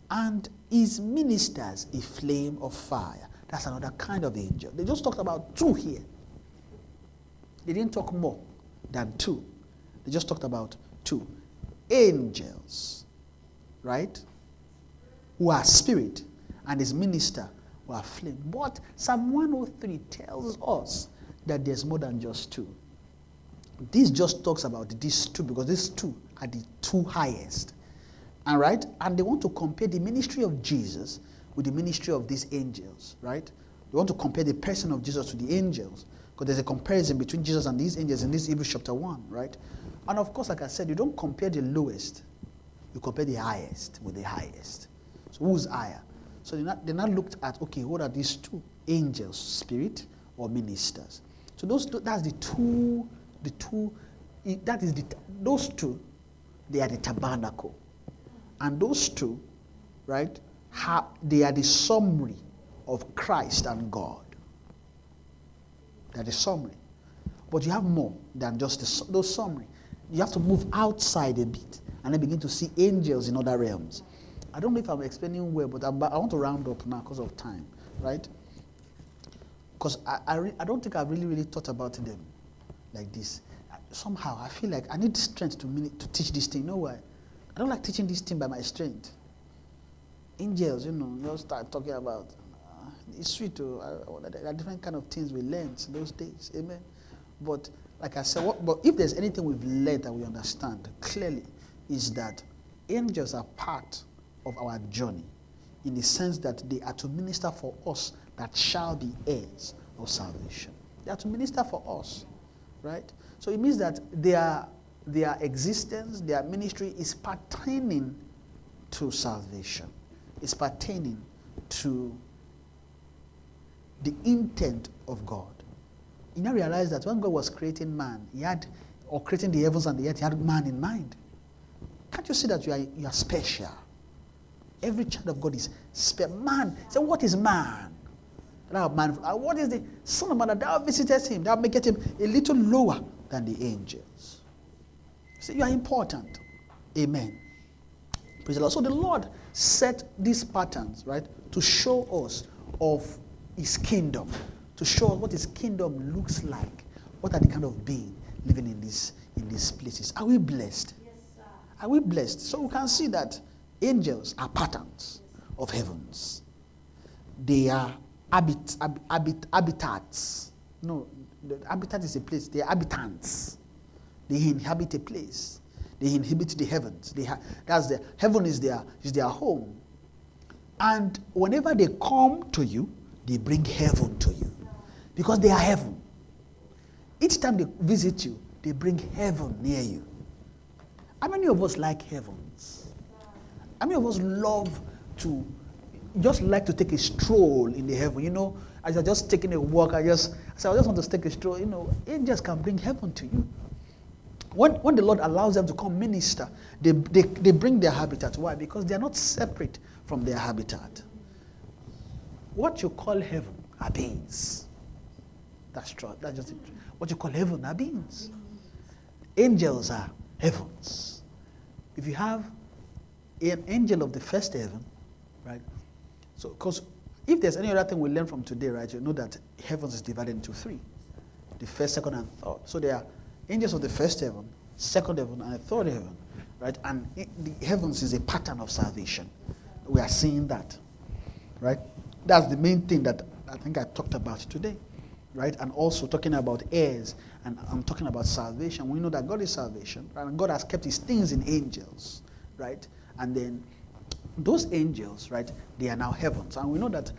And his ministers a flame of fire. That's another kind of angel. They just talked about two here. They didn't talk more than two. They just talked about two. Angels, right? Who are spirit, and his minister who are flame. But Psalm 103 tells us that there's more than just two. This just talks about these two because these two are the two highest. And right? And they want to compare the ministry of Jesus with the ministry of these angels, right? They want to compare the person of Jesus to the angels because there's a comparison between Jesus and these angels in this Hebrews chapter 1, right? And of course, like I said, you don't compare the lowest, you compare the highest with the highest. So who's higher? So they not, they not looked at, okay, what are these two? Angels, spirit, or ministers. So those two, that's the two, the two, that is the, those two, they are the tabernacle. And those two, right, have, they are the summary of Christ and God. Are the summary. But you have more than just those summary. You have to move outside a bit and then begin to see angels in other realms. I don't know if I'm explaining well, but I'm, i want to round up now because of time, right? Because I, I, re, I, don't think I've really, really thought about them like this. Somehow, I feel like I need strength to, to teach this thing. You know why? I don't like teaching this thing by my strength. Angels, you know, you start talking about. Uh, it's sweet too. Uh, there are different kind of things we learned those days. Amen. But like I said, what, but if there's anything we've learned that we understand clearly, is that angels are part of our journey in the sense that they are to minister for us that shall be heirs of salvation. They are to minister for us, right? So it means that their, their existence, their ministry is pertaining to salvation, It's pertaining to the intent of God. you now realize that when God was creating man, he had, or creating the heavens and the earth, he had man in mind. Can't you see that you are, you are special? Every child of God is special. Man, so what is man? Thou man, what is the son of man that thou visitest him? Thou makest him a little lower than the angels. So you are important. Amen. Praise the Lord. So the Lord set these patterns, right, to show us of his kingdom, to show us what his kingdom looks like. What are the kind of being living in these in these places? Are we blessed? Are we blessed? So we can see that angels are patterns of heavens. They are habit, hab, habit, habitats. No, the habitat is a place. They are habitants. They inhabit a place. They inhabit the heavens. They ha- that's the heaven is their is their home. And whenever they come to you, they bring heaven to you, because they are heaven. Each time they visit you, they bring heaven near you. How many of us like heavens? How many of us love to just like to take a stroll in the heaven? You know, as you're just taking a walk, I just I just want to take a stroll. You know, angels can bring heaven to you. When, when the Lord allows them to come minister, they, they, they bring their habitat. Why? Because they are not separate from their habitat. What you call heaven are beings. That's true. That's just it. What you call heaven are beings. Angels are heavens. If you have an angel of the first heaven, right? So, because if there's any other thing we learn from today, right, you know that heavens is divided into three the first, second, and third. So there are angels of the first heaven, second heaven, and third heaven, right? And the heavens is a pattern of salvation. We are seeing that, right? That's the main thing that I think I talked about today, right? And also talking about heirs, and I'm talking about salvation. We know that God is salvation, right? and God has kept His things in angels, right? And then those angels, right? They are now heavens, and we know that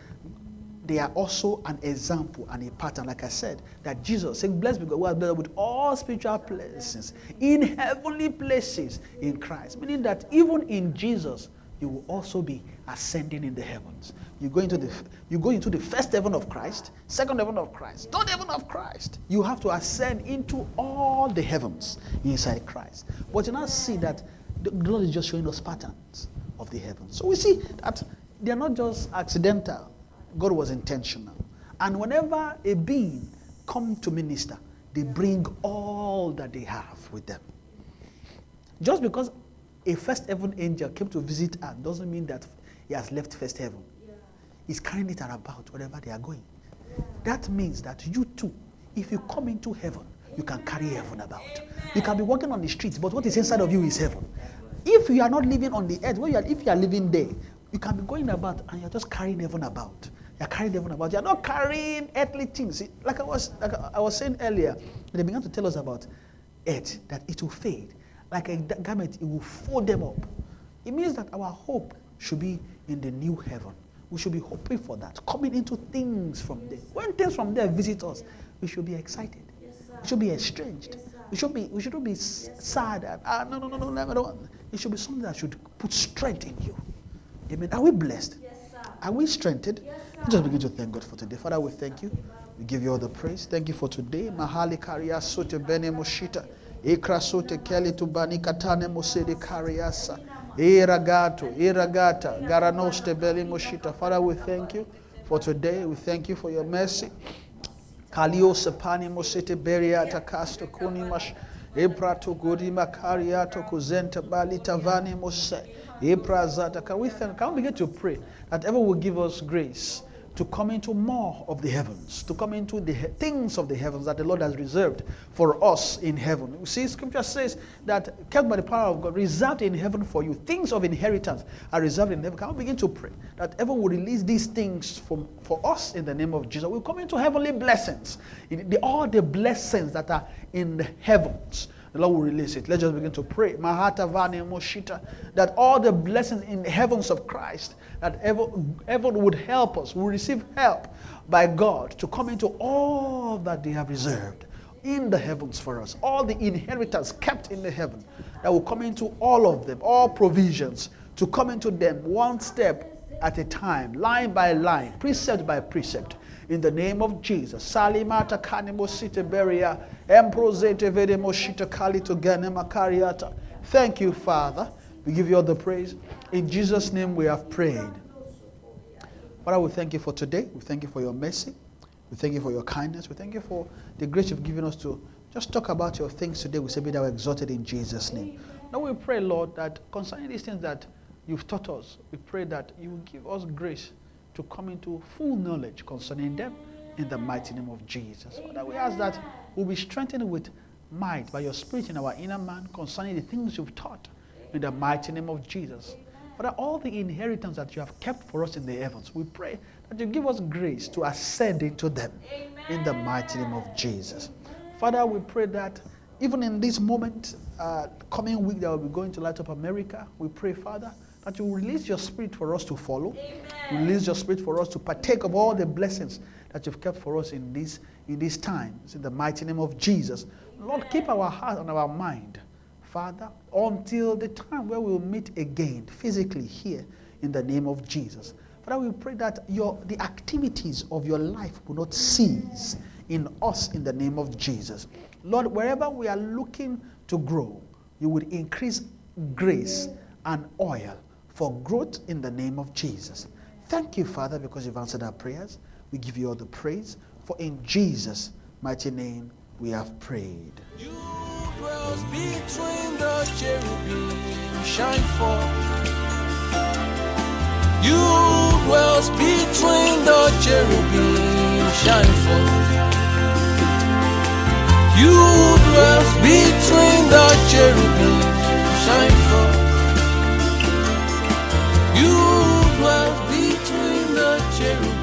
they are also an example and a pattern, like I said, that Jesus said, Blessed be God has blessed with all spiritual blessings in heavenly places in Christ. Meaning that even in Jesus, you will also be ascending in the heavens. You go into the you go into the first heaven of Christ, second heaven of Christ, third heaven of Christ. You have to ascend into all the heavens inside Christ. But you now see that the Lord is just showing us patterns of the heavens. So we see that they are not just accidental. God was intentional. And whenever a being come to minister, they bring all that they have with them. Just because a first heaven angel came to visit earth doesn't mean that he has left first heaven. He's carrying it about wherever they are going. That means that you too, if you come into heaven, you can carry heaven about. You can be walking on the streets, but what is inside of you is heaven. If you are not living on the earth, where you are, if you are living there, you can be going about and you're just carrying heaven about. You're carrying heaven about. You're not carrying earthly things. Like I was, like I was saying earlier, they began to tell us about earth that it will fade. Like a garment, it will fold them up. It means that our hope should be in the new heaven. We should be hoping for that, coming into things from there. When things from there visit us, we should be excited. We should be estranged. We should be. We shouldn't be sad. And, ah, no, no, no, no, no, no. It should be something that should put strength in you. Amen. Are we blessed? Are we strengthened? Let's just begin to thank God for today. Father, we thank you. We give you all the praise. Thank you for today. Mahali karia sote bene moshita. Ikra sote keli tubani katane mosede kariasa. Iragato, iragata, garanoste beli moshita. Father, we thank you for today. We thank you for your mercy. Kalio sepani mosete beriata kasto kunimash. Eprato godima kariato kuzenta bali tavani mose. Eprazata. Can we thank, can we begin to pray that ever will give us grace to come into more of the heavens, to come into the he- things of the heavens that the Lord has reserved for us in heaven. You see, scripture says that kept by the power of God, reserved in heaven for you. Things of inheritance are reserved in heaven. Can we begin to pray that ever will release these things from, for us in the name of Jesus? We'll come into heavenly blessings. In the, all the blessings that are in the heavens. The Lord will release it. Let's just begin to pray. That all the blessings in the heavens of Christ, that heaven, heaven would help us. We receive help by God to come into all that they have reserved in the heavens for us. All the inheritance kept in the heaven. That will come into all of them, all provisions, to come into them one step at a time, line by line, precept by precept. In the name of Jesus. Salimata kanimo site beria, emprozete vedemo shita kali to makariata. Thank you, Father. We give you all the praise. In Jesus' name we have prayed. Father, we thank you for today. We thank you for your mercy. We thank you for your kindness. We thank you for the grace you've given us to just talk about your things today. We say, Be thou exalted in Jesus' name. Now we pray, Lord, that concerning these things that you've taught us, we pray that you will give us grace to come into full knowledge concerning them in the mighty name of Jesus. Father, we ask that we'll be strengthened with might by your spirit in our inner man concerning the things you've taught in the mighty name of Jesus. Father, all the inheritance that you have kept for us in the heavens, we pray that you give us grace to ascend into them in the mighty name of Jesus. Father, we pray that even in this moment, uh, coming week that we will be going to Light Up America, we pray, Father, that you release your spirit for us to follow. Amen. Release your spirit for us to partake of all the blessings that you've kept for us in this in this time. It's in the mighty name of Jesus. Lord, keep our heart and our mind, Father, until the time where we'll meet again physically here in the name of Jesus. Father, we pray that your the activities of your life will not cease in us in the name of Jesus. Lord, wherever we are looking to grow, you would increase grace and oil for growth in the name of Jesus. Thank you, Father, because you've answered our prayers. We give you all the praise, for in Jesus' mighty name we have prayed. You between the cherubim, shine forth. You between the cherubim, shine forth. You between the cherubim, shine forth. You dwell between the cherubim.